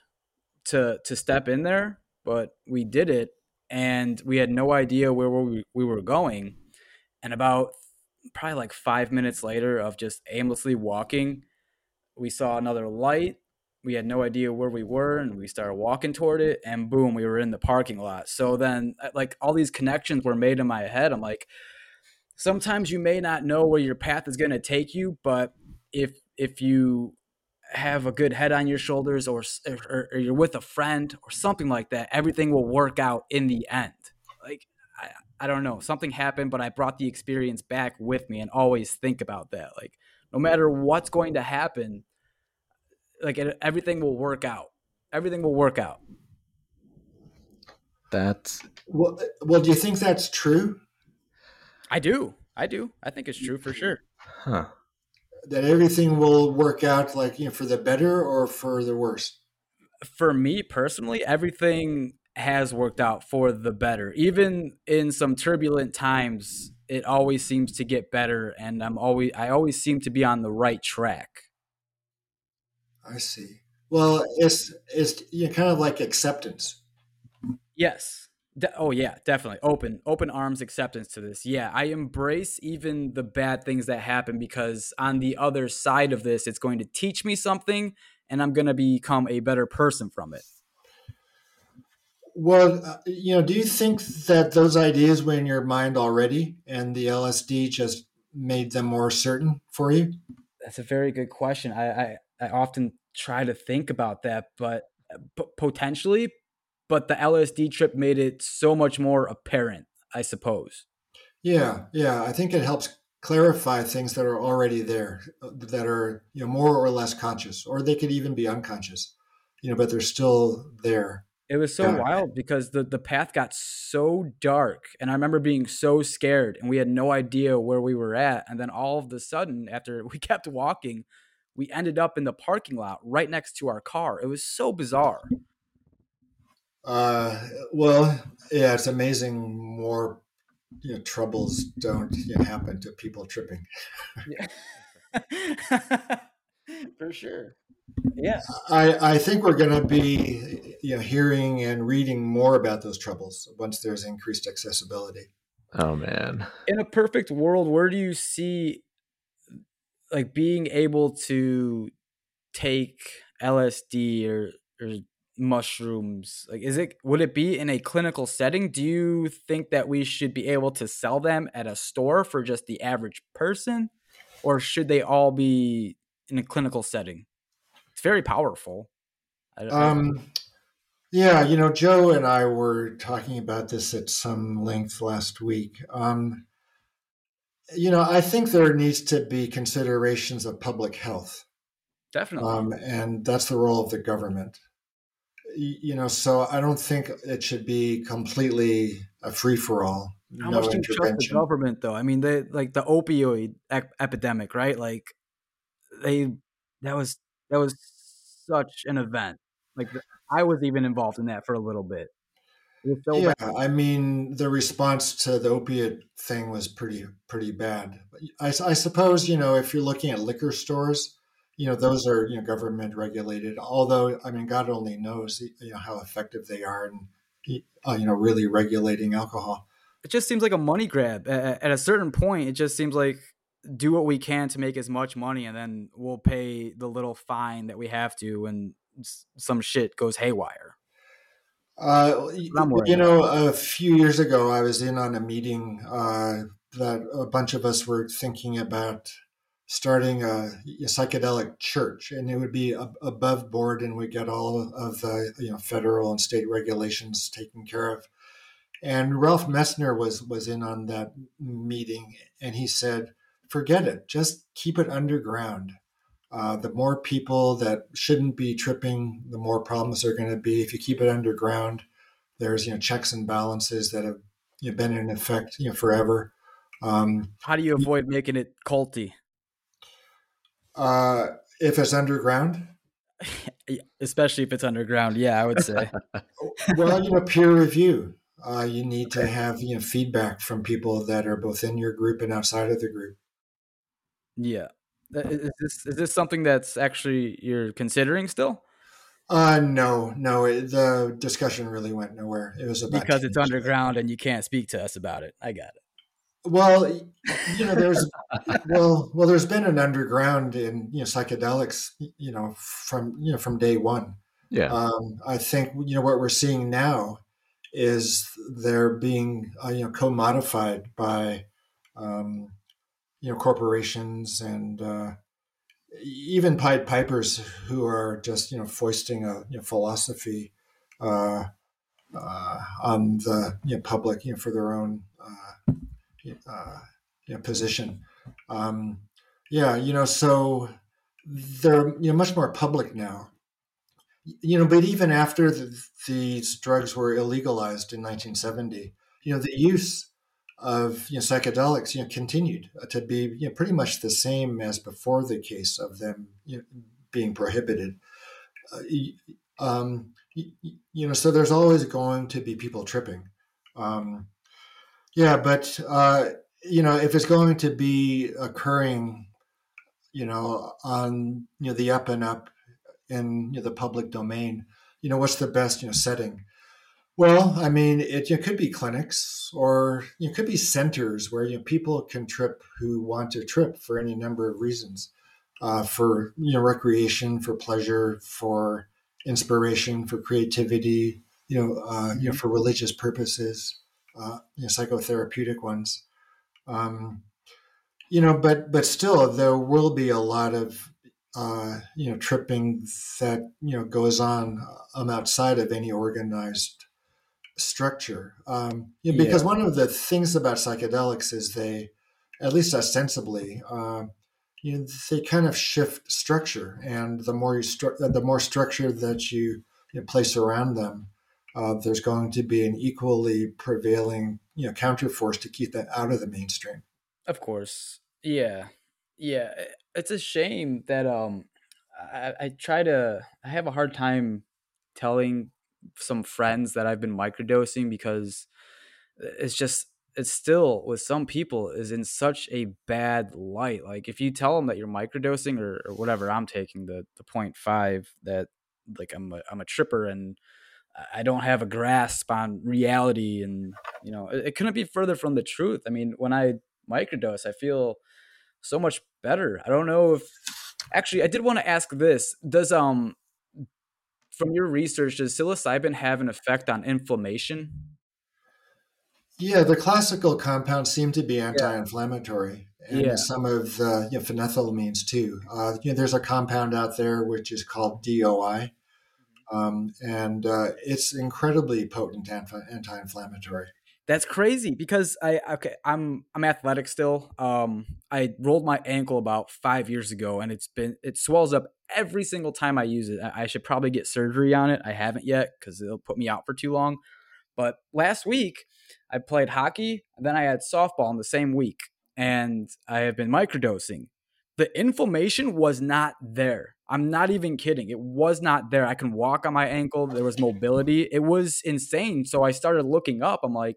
to to step in there but we did it and we had no idea where we, we were going. And about probably like five minutes later of just aimlessly walking, we saw another light. we had no idea where we were and we started walking toward it and boom we were in the parking lot. So then uh, like all these connections were made in my head. I'm like sometimes you may not know where your path is going to take you but if if you have a good head on your shoulders or, or, or you're with a friend or something like that everything will work out in the end like I, I don't know something happened but i brought the experience back with me and always think about that like no matter what's going to happen like it, everything will work out. Everything will work out. That's well. Well, do you think that's true? I do. I do. I think it's true for sure. Huh. That everything will work out like you know for the better or for the worse. For me personally, everything has worked out for the better. Even in some turbulent times, it always seems to get better and I'm always I always seem to be on the right track. I see. Well, it's it's you know, kind of like acceptance. Yes. De- oh yeah, definitely. Open open arms acceptance to this. Yeah, I embrace even the bad things that happen because on the other side of this it's going to teach me something and I'm going to become a better person from it. Well, uh, you know, do you think that those ideas were in your mind already and the LSD just made them more certain for you? That's a very good question. I, I I often try to think about that, but p- potentially, but the LSD trip made it so much more apparent, I suppose. Yeah, yeah, I think it helps clarify things that are already there, that are you know more or less conscious, or they could even be unconscious, you know, but they're still there. It was so wild because the the path got so dark, and I remember being so scared, and we had no idea where we were at, and then all of a sudden, after we kept walking, we ended up in the parking lot right next to our car. It was so bizarre. Uh, well, yeah, it's amazing. More you know, troubles don't you know, happen to people tripping. For sure. Yeah. I, I think we're going to be you know, hearing and reading more about those troubles once there's increased accessibility. Oh man. In a perfect world, where do you see like being able to take LSD or or mushrooms like is it would it be in a clinical setting do you think that we should be able to sell them at a store for just the average person or should they all be in a clinical setting it's very powerful um yeah you know joe and i were talking about this at some length last week um you know, I think there needs to be considerations of public health. Definitely. Um, and that's the role of the government. You know, so I don't think it should be completely a free for all. How no much do you trust the government, though? I mean, they like the opioid ep- epidemic, right? Like, they that was that was such an event. Like, I was even involved in that for a little bit. So yeah, bad. I mean, the response to the opiate thing was pretty pretty bad. I, I, suppose you know if you're looking at liquor stores, you know those are you know government regulated. Although I mean, God only knows you know how effective they are in uh, you know really regulating alcohol. It just seems like a money grab. At a certain point, it just seems like do what we can to make as much money, and then we'll pay the little fine that we have to when some shit goes haywire. Uh, you know, a few years ago, I was in on a meeting uh, that a bunch of us were thinking about starting a, a psychedelic church, and it would be above board, and we get all of the you know federal and state regulations taken care of. And Ralph Metzner was was in on that meeting, and he said, "Forget it, just keep it underground." Uh, the more people that shouldn't be tripping, the more problems are going to be. If you keep it underground, there's you know checks and balances that have you know, been in effect you know forever. Um, How do you avoid making it culty? Uh, if it's underground, especially if it's underground, yeah, I would say. well, you know, peer review. Uh, you need to have you know feedback from people that are both in your group and outside of the group. Yeah, is this is this something that's actually you're considering still? Uh no, no. It, the discussion really went nowhere. It was about because it's underground and you can't speak to us about it. I got it. Well, you know, there's well, well, there's been an underground in you know psychedelics, you know, from you know from day one. Yeah. Um, I think you know what we're seeing now is they're being uh, you know co-modified by um, you know corporations and uh, even Pied Pipers who are just you know foisting a you know, philosophy uh, uh, on the you know, public you know for their own uh, uh, you know, position. Um, yeah, you know, so they're you know much more public now. You know, but even after the, these drugs were illegalized in 1970, you know, the use of you know, psychedelics you know continued to be you know, pretty much the same as before the case of them you know, being prohibited. Uh, um, you know, so there's always going to be people tripping. Um, yeah, but uh, you know, if it's going to be occurring, you know, on you know the up and up in you know, the public domain, you know, what's the best you know setting? Well, I mean, it, it could be clinics or it could be centers where you know, people can trip who want to trip for any number of reasons, uh, for you know recreation, for pleasure, for inspiration, for creativity, you know, uh, you know, mm-hmm. for religious purposes, uh, you know, psychotherapeutic ones. Um, you know, but but still, there will be a lot of uh, you know tripping that you know goes on um, outside of any organized structure. Um, you know, because yeah. one of the things about psychedelics is they, at least ostensibly, uh, you know, they kind of shift structure, and the more you stru- the more structure that you, you know, place around them, uh, there's going to be an equally prevailing you know counterforce to keep that out of the mainstream. Of course, yeah, yeah. It's a shame that um, I, I try to. I have a hard time telling some friends that I've been microdosing because it's just it's still with some people is in such a bad light. Like if you tell them that you're microdosing or, or whatever I'm taking the the 0.5 that like I'm a, I'm a tripper and I don't have a grasp on reality and you know it, it couldn't be further from the truth. I mean when I microdose I feel so much better. I don't know if actually I did want to ask this does um from your research, does psilocybin have an effect on inflammation? Yeah, the classical compounds seem to be anti-inflammatory, and yeah. some of the you know, phenethylamines too. Uh, you know, there's a compound out there which is called DOI, um, and uh, it's incredibly potent anti-inflammatory. That's crazy because I okay I'm I'm athletic still. Um, I rolled my ankle about five years ago, and it's been it swells up every single time I use it. I should probably get surgery on it. I haven't yet because it'll put me out for too long. But last week I played hockey, then I had softball in the same week, and I have been microdosing. The inflammation was not there. I'm not even kidding. It was not there. I can walk on my ankle. There was mobility. It was insane. So I started looking up. I'm like,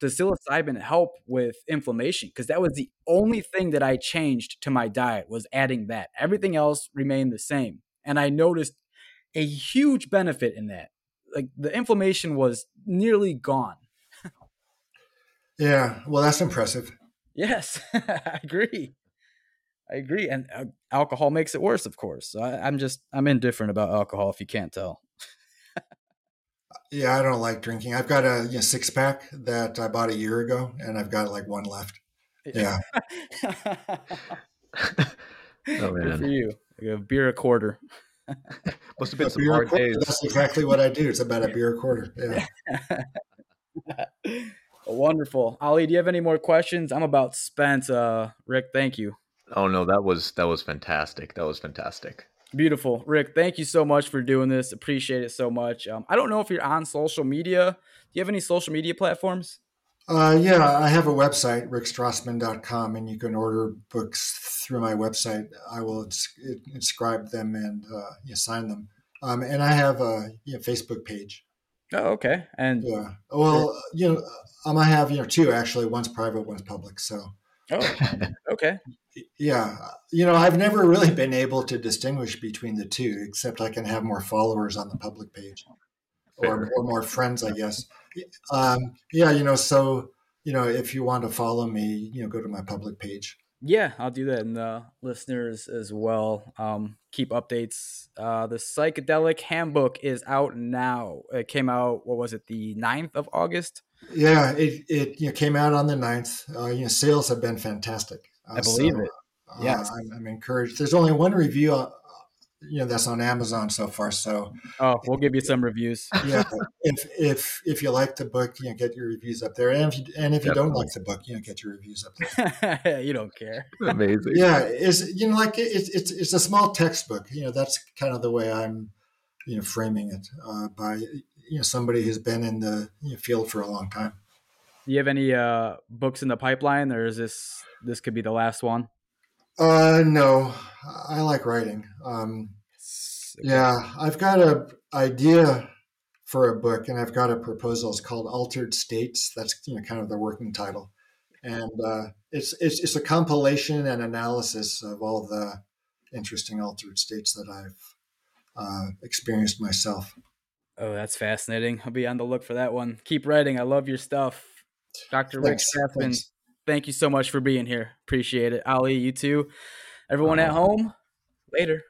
does psilocybin help with inflammation? Because that was the only thing that I changed to my diet was adding that. Everything else remained the same. And I noticed a huge benefit in that. Like the inflammation was nearly gone. yeah, well, that's impressive. Yes, I agree. I agree. And uh, alcohol makes it worse, of course. So I, I'm just, I'm indifferent about alcohol if you can't tell. Yeah, I don't like drinking. I've got a you know, six pack that I bought a year ago, and I've got like one left. Yeah. oh man, Good for you. Like a beer a quarter. Must have been a some hard days. That's exactly what I do. It's about a beer a quarter. Yeah. Wonderful, Ali. Do you have any more questions? I'm about spent. Uh, Rick, thank you. Oh no, that was that was fantastic. That was fantastic. Beautiful. Rick, thank you so much for doing this. Appreciate it so much. Um, I don't know if you're on social media. Do you have any social media platforms? Uh, yeah, I have a website, rickstrassman.com, and you can order books through my website. I will ins- inscribe them and uh, you sign them. Um, and I have a you know, Facebook page. Oh, okay. And yeah, well, you know, um, I have you know two actually. One's private, one's public. So. Oh, okay. Yeah you know i've never really been able to distinguish between the two except i can have more followers on the public page or, or more friends i guess. Um, yeah you know so you know, if you want to follow me, you know, go to my public page. Yeah, I'll do that, and the listeners as well. Um, keep updates. Uh, the psychedelic handbook is out now. It came out. What was it? The 9th of August. Yeah, it it you know, came out on the 9th. Uh, you know, sales have been fantastic. Uh, I believe so, it. Yes, I'm, I'm, encouraged. There's only one review uh, you know that's on Amazon so far. So oh, we'll give you some reviews. yeah, if if if you like the book, you know, get your reviews up there, and if you and if you don't like the book, you know, get your reviews up there. you don't care. Amazing. Yeah, it's you know like it's it's it's a small textbook. You know, that's kind of the way I'm you know framing it uh, by you know somebody who's been in the you know, field for a long time. Do you have any uh, books in the pipeline, or is this this could be the last one? Uh, no, I like writing. Um, okay. Yeah, I've got a idea for a book, and I've got a proposal. It's called Altered States. That's you know kind of the working title, and uh, it's it's it's a compilation and analysis of all the interesting altered states that I've uh, experienced myself. Oh, that's fascinating. I'll be on the look for that one. Keep writing. I love your stuff, Dr. Rick Strassman thank you so much for being here. Appreciate it. Ali, you too. Everyone at home, later.